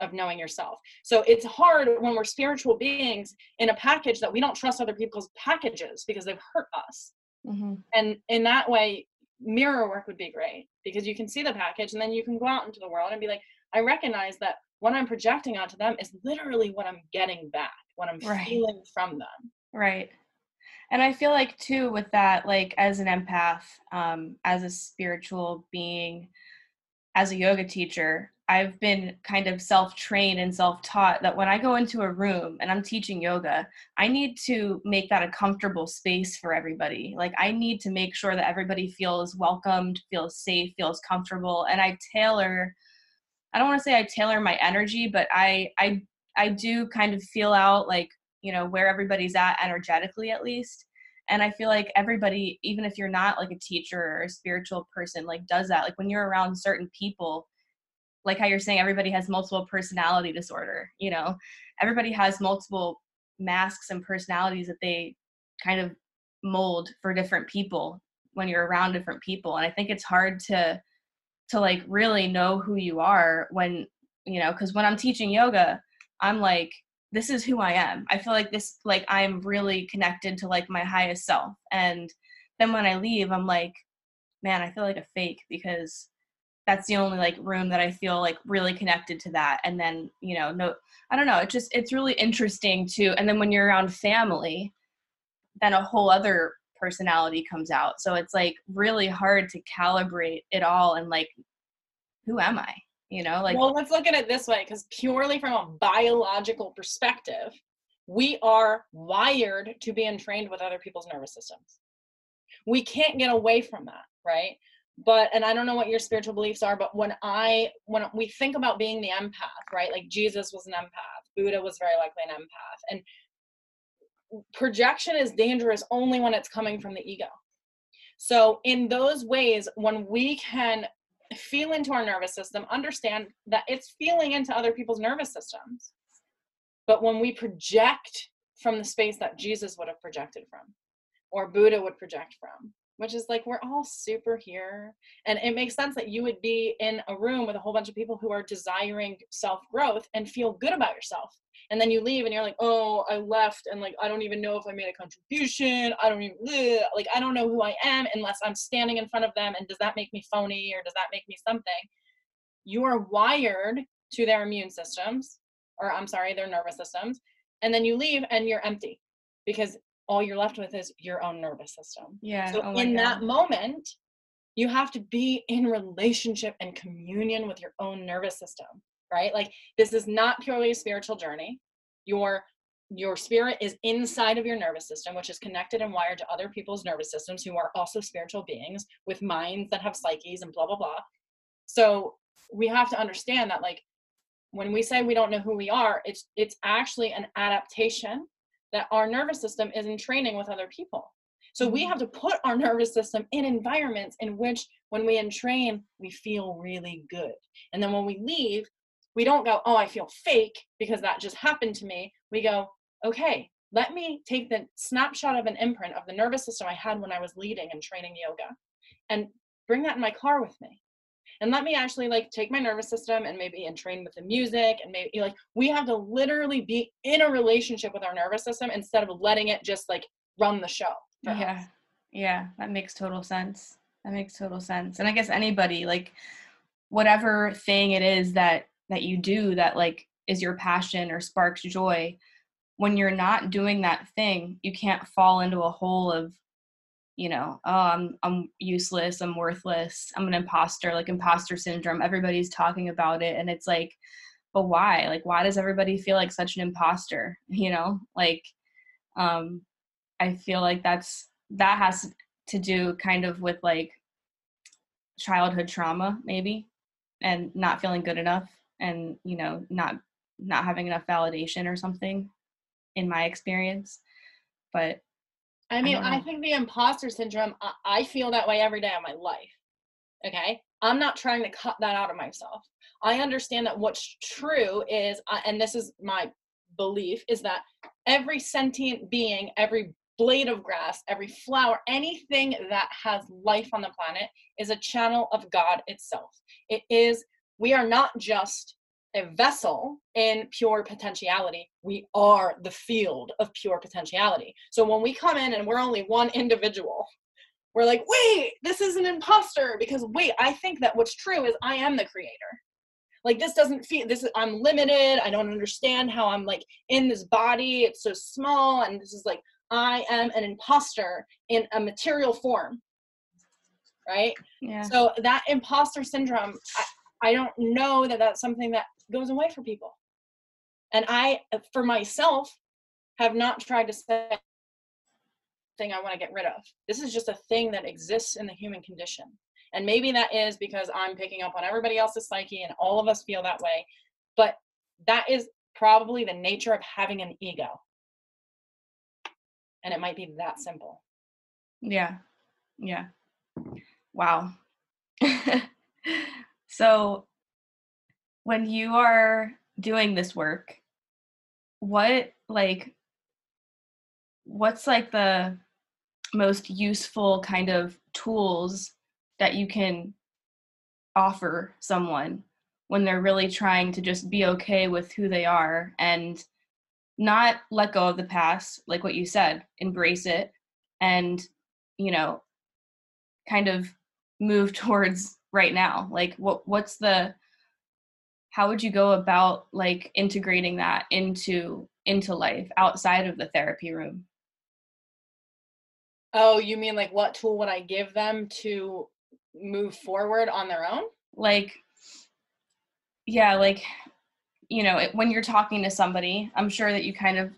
of knowing yourself. So it's hard when we're spiritual beings in a package that we don't trust other people's packages because they've hurt us. Mm-hmm. And in that way, mirror work would be great because you can see the package and then you can go out into the world and be like, I recognize that what I'm projecting onto them is literally what I'm getting back, what I'm right. feeling from them. Right. And I feel like too with that, like as an empath, um, as a spiritual being, as a yoga teacher, I've been kind of self trained and self taught that when I go into a room and I'm teaching yoga, I need to make that a comfortable space for everybody. Like, I need to make sure that everybody feels welcomed, feels safe, feels comfortable. And I tailor, I don't want to say I tailor my energy, but I, I, I do kind of feel out like, you know, where everybody's at energetically at least. And I feel like everybody, even if you're not like a teacher or a spiritual person, like does that. Like when you're around certain people, like how you're saying everybody has multiple personality disorder you know everybody has multiple masks and personalities that they kind of mold for different people when you're around different people and i think it's hard to to like really know who you are when you know because when i'm teaching yoga i'm like this is who i am i feel like this like i'm really connected to like my highest self and then when i leave i'm like man i feel like a fake because that's the only like room that I feel like really connected to that. And then, you know, no, I don't know. It just, it's really interesting too. And then when you're around family, then a whole other personality comes out. So it's like really hard to calibrate it all and like, who am I? You know like well let's look at it this way because purely from a biological perspective we are wired to be entrained with other people's nervous systems. We can't get away from that right? But and i don't know what your spiritual beliefs are but when i when we think about being the empath right like jesus was an empath buddha was very likely an empath and projection is dangerous only when it's coming from the ego. So in those ways when we can feel into our nervous system understand that it's feeling into other people's nervous systems. But when we project from the space that jesus would have projected from or buddha would project from which is like we're all super here. And it makes sense that you would be in a room with a whole bunch of people who are desiring self growth and feel good about yourself and then you leave and you're like oh i left and like i don't even know if i made a contribution i don't even like i don't know who i am unless i'm standing in front of them and does that make me phony or does that make me something you are wired to their immune systems or i'm sorry their nervous systems and then you leave and you're empty because all you're left with is your own nervous system. Yeah. So oh in God. that moment, you have to be in relationship and communion with your own nervous system, right? Like this is not purely a spiritual journey. Your your spirit is inside of your nervous system, which is connected and wired to other people's nervous systems who are also spiritual beings with minds that have psyches and blah blah blah. So we have to understand that like when we say we don't know who we are, it's it's actually an adaptation that our nervous system is entraining with other people. So we mm-hmm. have to put our nervous system in environments in which when we entrain, we feel really good. And then when we leave, we don't go, oh, I feel fake because that just happened to me. We go, okay, let me take the snapshot of an imprint of the nervous system I had when I was leading and training yoga and bring that in my car with me and let me actually like take my nervous system and maybe entrain with the music and maybe like we have to literally be in a relationship with our nervous system instead of letting it just like run the show yeah us. yeah that makes total sense that makes total sense and i guess anybody like whatever thing it is that that you do that like is your passion or sparks joy when you're not doing that thing you can't fall into a hole of you know, oh, I'm I'm useless, I'm worthless, I'm an imposter, like imposter syndrome. Everybody's talking about it and it's like but why? Like why does everybody feel like such an imposter, you know? Like um I feel like that's that has to do kind of with like childhood trauma maybe and not feeling good enough and you know not not having enough validation or something in my experience but I mean, I, I think the imposter syndrome, I, I feel that way every day of my life. Okay. I'm not trying to cut that out of myself. I understand that what's true is, and this is my belief, is that every sentient being, every blade of grass, every flower, anything that has life on the planet is a channel of God itself. It is, we are not just a vessel in pure potentiality. We are the field of pure potentiality. So when we come in and we're only one individual, we're like, wait, this is an imposter because wait, I think that what's true is I am the creator. Like this doesn't feel this is I'm limited. I don't understand how I'm like in this body. It's so small and this is like I am an imposter in a material form. Right? Yeah. So that imposter syndrome I, I don't know that that's something that goes away for people. And I, for myself, have not tried to say thing I want to get rid of. This is just a thing that exists in the human condition. And maybe that is because I'm picking up on everybody else's psyche and all of us feel that way. But that is probably the nature of having an ego. And it might be that simple. Yeah. Yeah. Wow. so when you are doing this work, what like what's like the most useful kind of tools that you can offer someone when they're really trying to just be okay with who they are and not let go of the past like what you said embrace it and you know kind of move towards right now? Like what what's the how would you go about like integrating that into into life outside of the therapy room? Oh you mean like what tool would i give them to move forward on their own? Like yeah, like you know, it, when you're talking to somebody, I'm sure that you kind of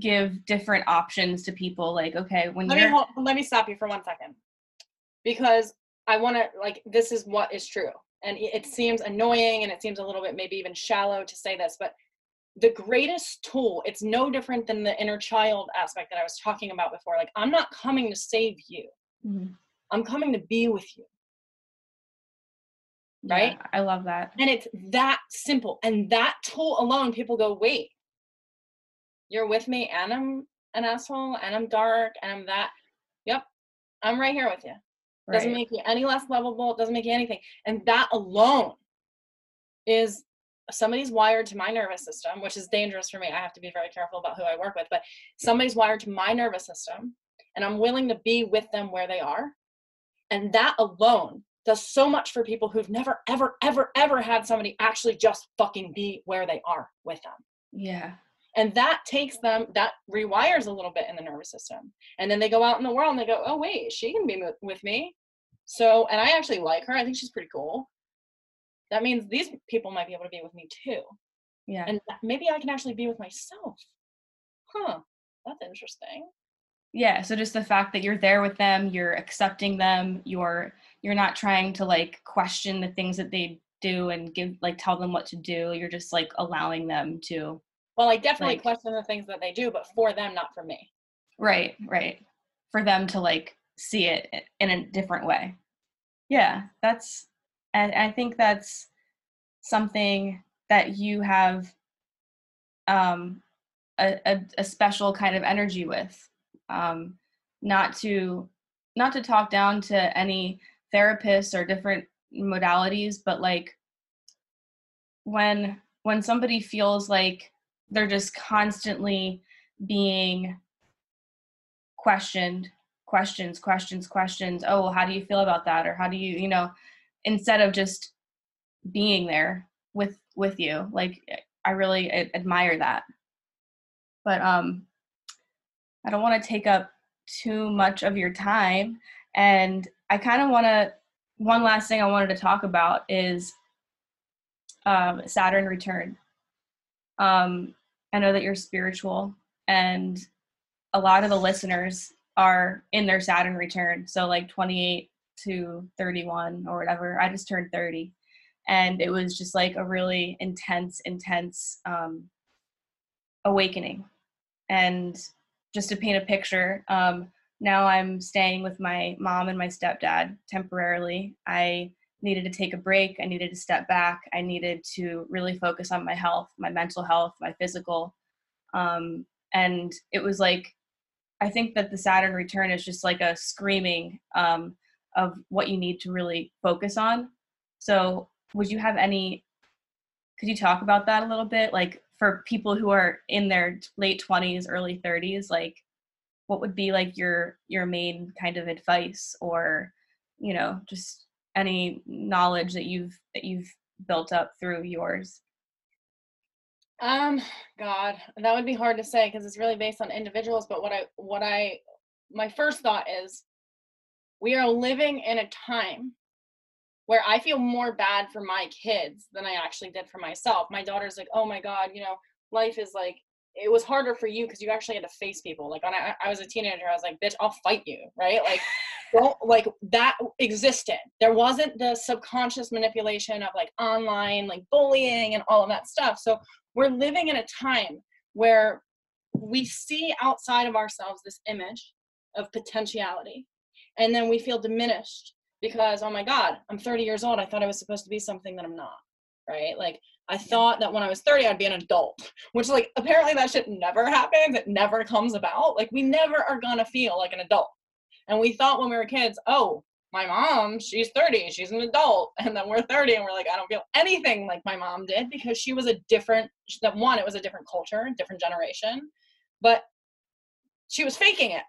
give different options to people. Like, okay, when let you're me hold, let me stop you for one second. Because I want to like this is what is true, and it, seems annoying and it seems a little bit maybe even shallow to say this, but the greatest tool it's no different than the inner child aspect that i was talking about before. Like i'm not coming to save you. Mhm. i'm coming to be with you. Right? Yeah, I love that. and it's that simple. And that tool alone people go wait. You're with me and i'm an asshole and i'm dark and i'm that. Yep. I'm right here with you doesn't make you any less lovable doesn't make you anything and that alone is somebody's wired to my nervous system which is dangerous for me i have to be very careful about who i work with but somebody's wired to my nervous system and i'm willing to be with them where they are and that alone does so much for people who've never ever ever ever had somebody actually just fucking be where they are with them yeah. And that takes them that rewires a little bit in the nervous system. And then they go out in the world and they go oh wait she can be with- me? So and i actually like her. I think she's pretty cool. That means these people might be able to be with me too. Yeah. and maybe i can actually be with myself. Huh. That's interesting. Yeah so just the fact that you're there with them you're accepting them you're you're not trying to like question the things that they do and give like tell them what to do. You're just like allowing them to well i definitely Like- question the things that they do but for them not for me. Right right. For them to like see it in a different way. Yeah that's and i think that's something that you have um a, a, a special kind of energy with. Um not to not to talk down to any therapists or different modalities but like when when somebody feels like they're just constantly being questioned questions questions questions. Oh well, how do you feel about that? Or how do you you know instead of just being there with with you. Like i really admire that. But um i don't want to take up too much of your time. And i kind of want to one last thing i wanted to talk about is um, saturn return. Um, i know that you're spiritual and a lot of the listeners are in their saturn return so like 28 to 31 or whatever. I just turned 30 and it was just like a really intense intense um, awakening. And just to paint a picture um, now i'm staying with my mom and my stepdad temporarily. I needed to take a break i needed to step back i needed to really focus on my health my mental health my physical um, and it was like i think that the saturn return is just like a screaming um, of what you need to really focus on. So would you have any could you talk about that a little bit? Like for people who are in their late 20s early 30s like what would be like your your main kind of advice or you know just any knowledge that you've that you've built up through yours Um, God, that would be hard to say because it's really based on individuals. But what I, what I, my first thought is, we are living in a time where I feel more bad for my kids than I actually did for myself. My daughter's like, oh my God, you know, life is like, it was harder for you because you actually had to face people. Like when I, I was a teenager, I was like, bitch, I'll fight you, right? Like, don't like that existed. There wasn't the subconscious manipulation of like online, like bullying and all of that stuff. So we're living in a time where we see outside of ourselves this image of potentiality and then we feel diminished because oh my god i'm 30 years old. I thought i was supposed to be something that i'm not right? Like i thought that when i was 30 i'd be an adult which like apparently that shit never happens. It never comes about. Like we never are gonna feel like an adult and we thought when we were kids oh my mom she's 30 she's an adult. And then we're 30 and we're like i don't feel anything like my mom did because she was a different that one it was a different culture different generation but she was faking it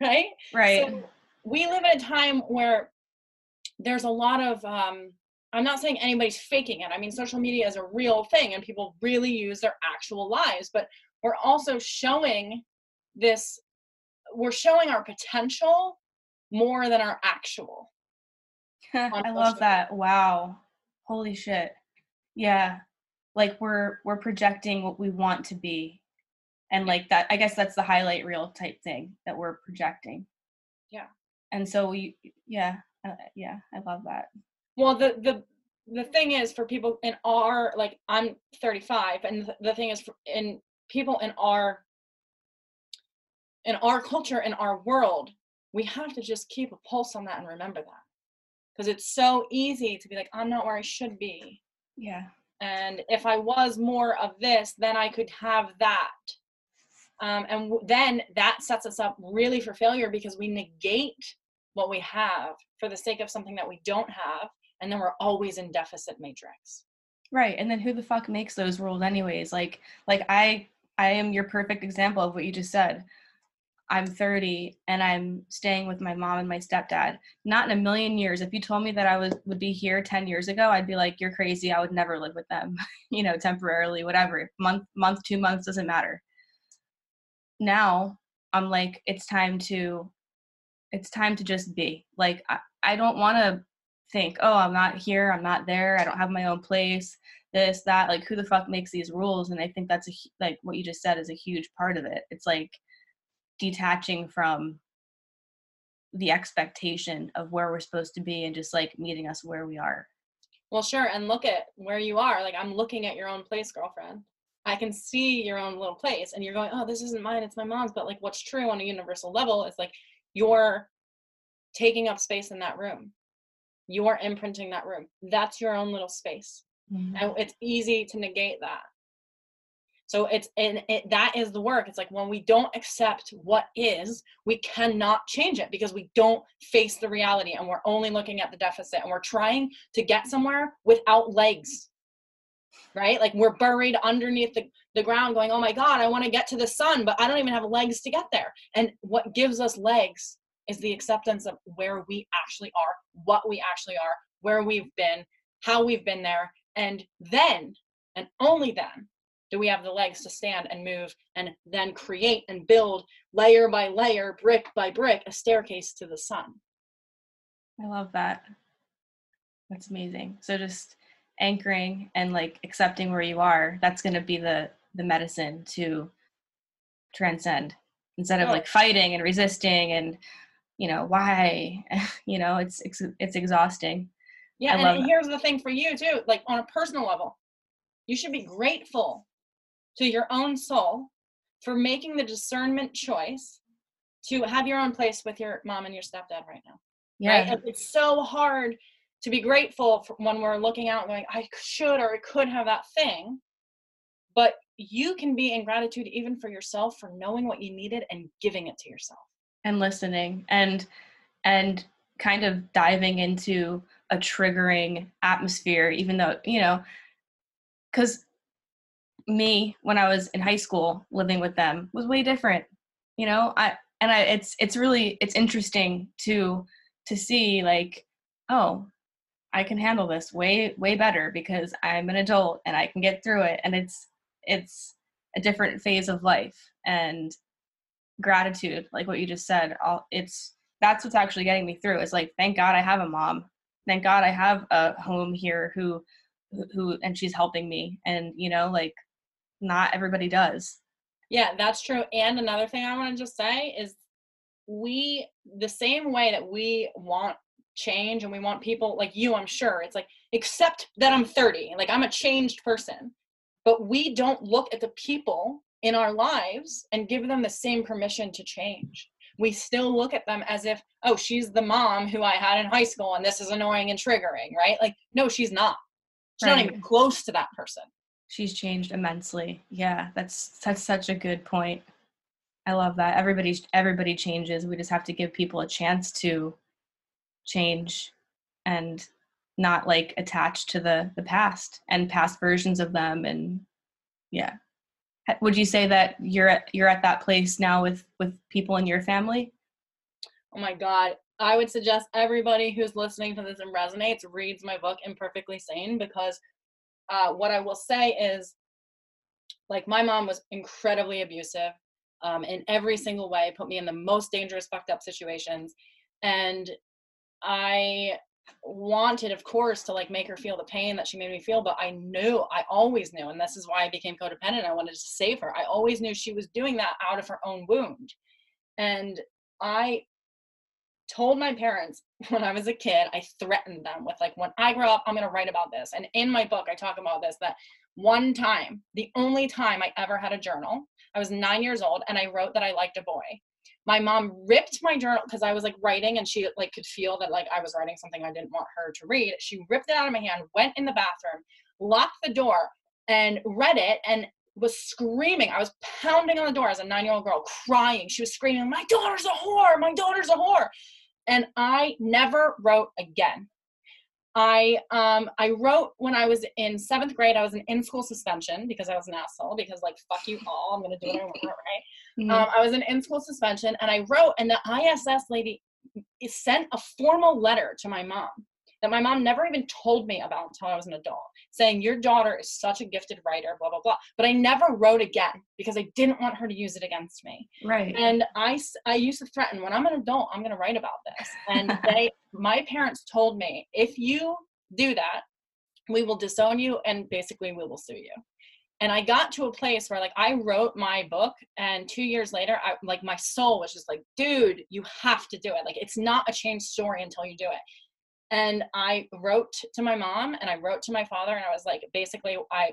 right? Right. So we live in a time where there's a lot of um i'm not saying anybody's faking it. I mean social media is a real thing and people really use their actual lives but we're also showing this we're showing our potential more than our actual i love that wow holy shit. Yeah like we're we're projecting what we want to be and like that i guess that's the highlight reel type thing that we're projecting. Yeah. and so we yeah uh, yeah i love that. Well, the the the thing is for people in our like I'm 35, and the thing is for, in people in our in our culture in our world, we have to just keep a pulse on that and remember that. Because it's so easy to be like I'm not where I should be, yeah. And if I was more of this, then I could have that. Um, and w- then that sets us up really for failure because we negate what we have for the sake of something that we don't have and then we're always in deficit matrix. Right and then who the fuck makes those rules anyways? Like like i i am your perfect example of what you just said i'm 30 and i'm staying with my mom and my stepdad. Not in a million years. If you told me that i was would be here 10 years ago i'd be like you're crazy. I would never live with them. You know temporarily whatever. Month month two months doesn't matter. Now i'm like it's time to it's time to just be. Like i, I don't want to think oh i'm not here. I'm not there. I don't have my own place. This that. Like who the fuck makes these rules? And i think that's a like what you just said is a huge part of it. It's like detaching from the expectation of where we're supposed to be and just like meeting us where we are. Well sure and look at where you are like i'm looking at your own place girlfriend. I can see your own little place and you're going oh this isn't mine it's my mom's but like what's true on a universal level is like you're taking up space in that room. You're imprinting that room. That's your own little space. Mm-hmm. And it's easy to negate that so it's and it, that is the work. It's like when we don't accept what is we cannot change it because we don't face the reality and we're only looking at the deficit and we're trying to get somewhere without legs right? Like we're buried underneath the, the ground going oh my god i want to get to the sun but i don't even have legs to get there. And what gives us legs is the acceptance of where we actually are what we actually are where we've been how we've been there and then, and only then, do we have the legs to stand and move and then create and build layer by layer, brick by brick, a staircase to the sun. i love that. That's amazing. So just anchoring and like accepting where you are that's going to be the the medicine to transcend. Instead of like fighting and resisting and you know why? You know it's it's, it's exhausting. Yeah, I and, and here's the thing for you too, like on a personal level, you should be grateful to your own soul for making the discernment choice to have your own place with your mom and your stepdad right now. yeah right? It's so hard to be grateful for when we're looking out and going, I should or I could have that thing. But you can be in gratitude even for yourself for knowing what you needed and giving it to yourself. and listening and and kind of diving into a triggering atmosphere even though you know because me when i was in high school living with them was way different you know? I and i it's it's really it's interesting to to see like oh i can handle this way way better because i'm an adult and i can get through it. And it's it's a different phase of life and gratitude like what you just said all it's that's what's actually getting me through. Is like thank god i have a mom. Thank god i have a home here who who and she's helping me. And you know like not everybody does Yeah, that's true. And another thing I want to just say is we, the same way that we want change and we want people like you, I'm sure, it's like, accept that I'm 30, like I'm a changed person. But we don't look at the people in our lives and give them the same permission to change. We still look at them as if, oh, she's the mom who I had in high school and this is annoying and triggering, right? Like, no, she's not. She's not even close to that person. She's changed immensely. Yeah that's that's such a good point. I love that. Everybody's everybody changes. We just have to give people a chance to change and not like attached to the the past and past versions of them and yeah. Would you say that you're at you're at that place now with with people in your family? Oh my God. I would suggest everybody who's listening to this and resonates reads my book, Imperfectly Sane, because uh, what I will say is like, my mom was incredibly abusive um, in every single way, put me in the most dangerous, fucked up situations. And I wanted of course to like make her feel the pain that she made me feel but i knew i always knew and this is why i became codependent i wanted to save her i always knew she was doing that out of her own wound and i told my parents when i was a kid i threatened them with like when i grow up i'm going to write about this and in my book i talk about this that one time the only time i ever had a journal i was nine years old and i wrote that i liked a boy my mom ripped my journal because I was like writing and she like could feel that like I was writing something I didn't want her to read. She ripped it out of my hand, went in the bathroom, locked the door, and read it and was screaming. I was pounding on the door as a nine year old girl, crying. She was screaming, My daughter's a whore, my daughter's a whore. And I never wrote again. I um I wrote when I was in seventh grade. I was in in school suspension because I was an asshole. Because like fuck you all, I'm gonna do what I want, right? Mm-hmm. Um, I was in in school suspension, and I wrote, and the ISS lady sent a formal letter to my mom that my mom never even told me about until I was an adult, saying your daughter is such a gifted writer, blah blah blah. But I never wrote again because I didn't want her to use it against me. Right. And I I used to threaten when I'm an adult, I'm going to write about this. And they, my parents told me if you do that, we will disown you and basically we will sue you and i got to a place where like i wrote my book and two years later i like my soul was just like dude you have to do it like it's not a change story until you do it and i wrote to my mom and i wrote to my father and i was like basically i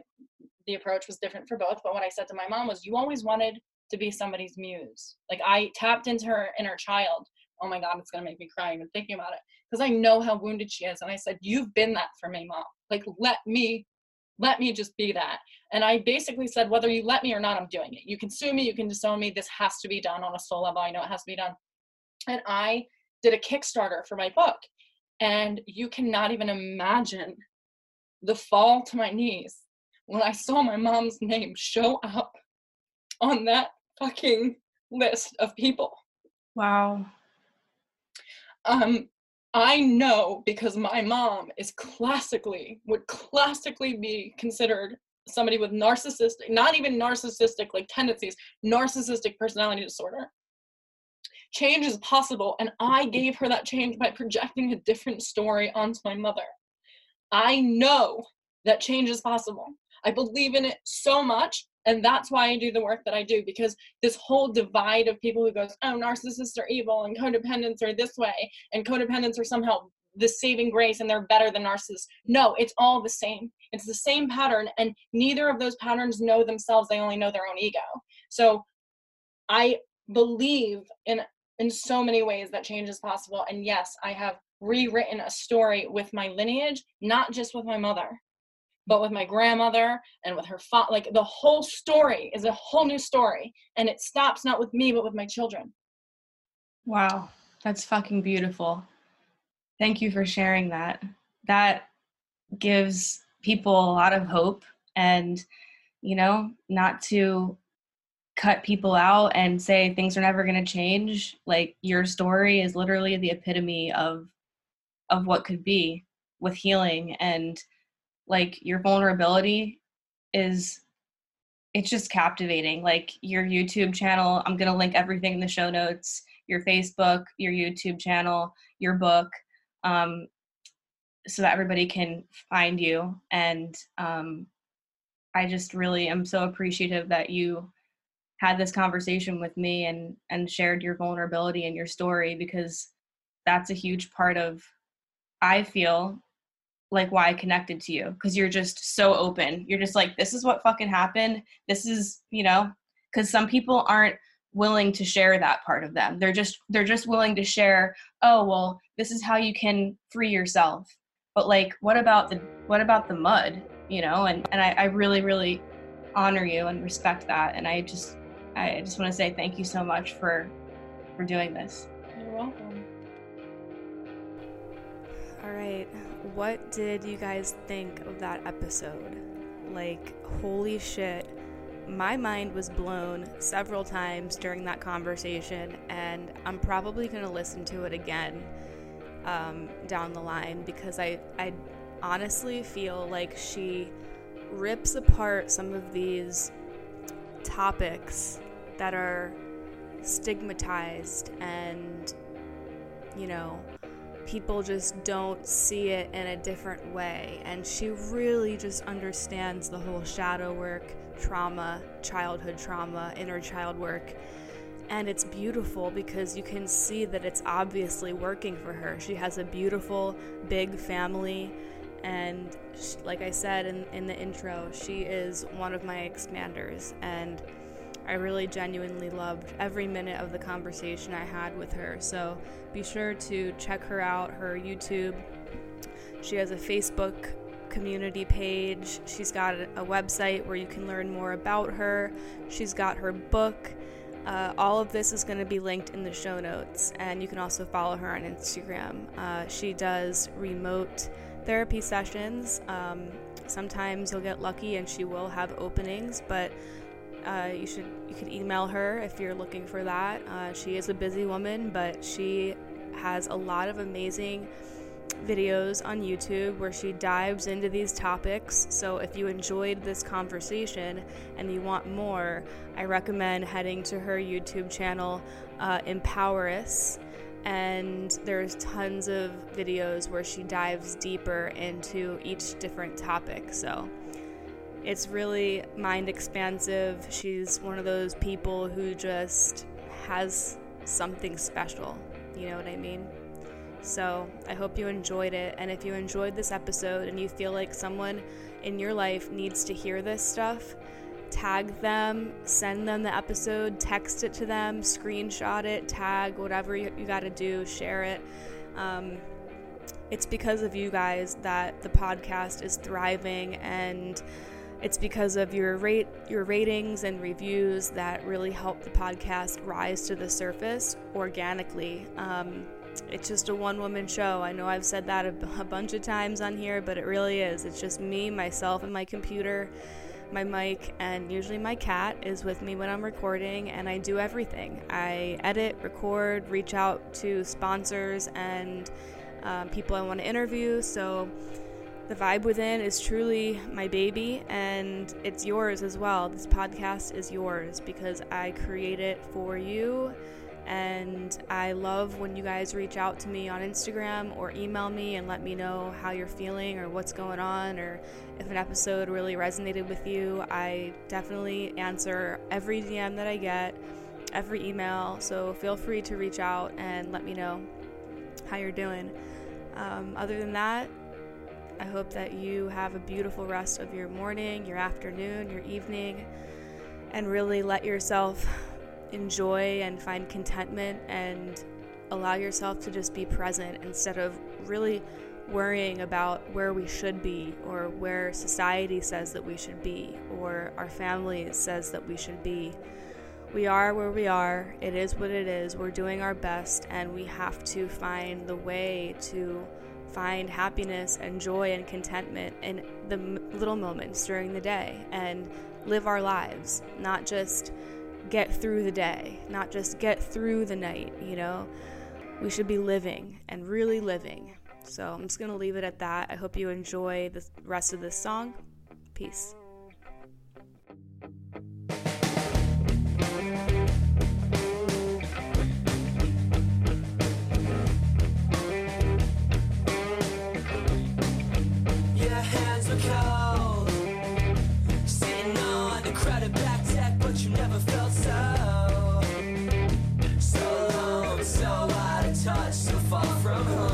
the approach was different for both but what i said to my mom was you always wanted to be somebody's muse like i tapped into her inner child oh my god it's to make me cry even thinking about it because i know how wounded she is and i said you've been that for me mom like let me let me just be that. And I basically said, whether you let me or not, I'm doing it. You can sue me, you can disown me. This has to be done on a soul level. I know it has to be done. And I did a Kickstarter for my book. And you cannot even imagine the fall to my knees when I saw my mom's name show up on that fucking list of people. Wow. Um, I know because my mom is classically, would classically be considered somebody with narcissistic, not even narcissistic like tendencies, narcissistic personality disorder. Change is possible, and I gave her that change by projecting a different story onto my mother. I know that change is possible. I believe in it so much and that's why i do the work that i do because this whole divide of people who goes oh narcissists are evil and codependents are this way and codependents are somehow the saving grace and they're better than narcissists no it's all the same it's the same pattern and neither of those patterns know themselves they only know their own ego so i believe in in so many ways that change is possible. And yes i have rewritten a story with my lineage not just with my mother but with my grandmother and with her father like the whole story is a whole new story. And it stops not with me but with my children. Wow. That's fucking beautiful. Thank you for sharing that. That gives people a lot of hope and you know not to cut people out and say things are never going to change like your story is literally the epitome of of what could be with healing. And like your vulnerability is it's just captivating. Like your youtube channel i'm going to link everything in the show notes your facebook your youtube channel your book um, so that everybody can find you. And um, i just really am so appreciative that you had this conversation with me and and shared your vulnerability and your story because that's a huge part of i feel like why I connected to you because you're just so open. You're just like, this is what fucking happened. This is, you know, because some people aren't willing to share that part of them. They're just they're just willing to share, oh well, this is how you can free yourself. But like what about the what about the mud? You know, and, and I, I really, really honor you and respect that. And I just I just want to say thank you so much for for doing this. You're welcome. All right what did you guys think of that episode? Like, holy shit. My mind was blown several times during that conversation, and I'm probably going to listen to it again um, down the line because I, I honestly feel like she rips apart some of these topics that are stigmatized and, you know, people just don't see it in a different way. And she really just understands the whole shadow work, trauma, childhood trauma, inner child work. And it's beautiful because you can see that it's obviously working for her. She has a beautiful, big family. And she, like I said in, in the intro, she is one of my expanders. And I really genuinely loved every minute of the conversation I had with her. So be sure to check her out, her YouTube. She has a Facebook community page. She's got a website where you can learn more about her. She's got her book. Uh, all of this is going to be linked in the show notes, and you can also follow her on Instagram. Uh, she does remote therapy sessions. Um, sometimes you'll get lucky and she will have openings, but uh, you should you could email her if you're looking for that. Uh, she is a busy woman, but she has a lot of amazing videos on YouTube where she dives into these topics. So if you enjoyed this conversation and you want more, I recommend heading to her YouTube channel, uh, Empower Us. And there's tons of videos where she dives deeper into each different topic. So it's really mind expansive. She's one of those people who just has something special. You know what I mean? So I hope you enjoyed it. And if you enjoyed this episode and you feel like someone in your life needs to hear this stuff, tag them, send them the episode, text it to them, screenshot it, tag, whatever you, you got to do, share it. Um, it's because of you guys that the podcast is thriving and it's because of your rate your ratings and reviews that really help the podcast rise to the surface organically. Um, it's just a one woman show. I know I've said that a, a bunch of times on here, but it really is. It's just me, myself, and my computer, my mic, and usually my cat is with me when I'm recording, and I do everything. I edit, record, reach out to sponsors and um, people I want to interview. So the Vibe Within is truly my baby, and it's yours as well. This podcast is yours because I create it for you. And I love when you guys reach out to me on Instagram or email me and let me know how you're feeling or what's going on or if an episode really resonated with you. I definitely answer every DM that I get, every email. So feel free to reach out and let me know how you're doing. Um, other than that, I hope that you have a beautiful rest of your morning, your afternoon, your evening, and really let yourself enjoy and find contentment and allow yourself to just be present instead of really worrying about where we should be or where society says that we should be or our family says that we should be. We are where we are. It is what it is. We're doing our best, and we have to find the way to find happiness and joy and contentment in the little moments during the day and live our lives, not just get through the day, not just get through the night, you know. We should be living and really living. So I'm just going to leave it at that. I hope you enjoy the rest of this song. Peace. touch so far from home.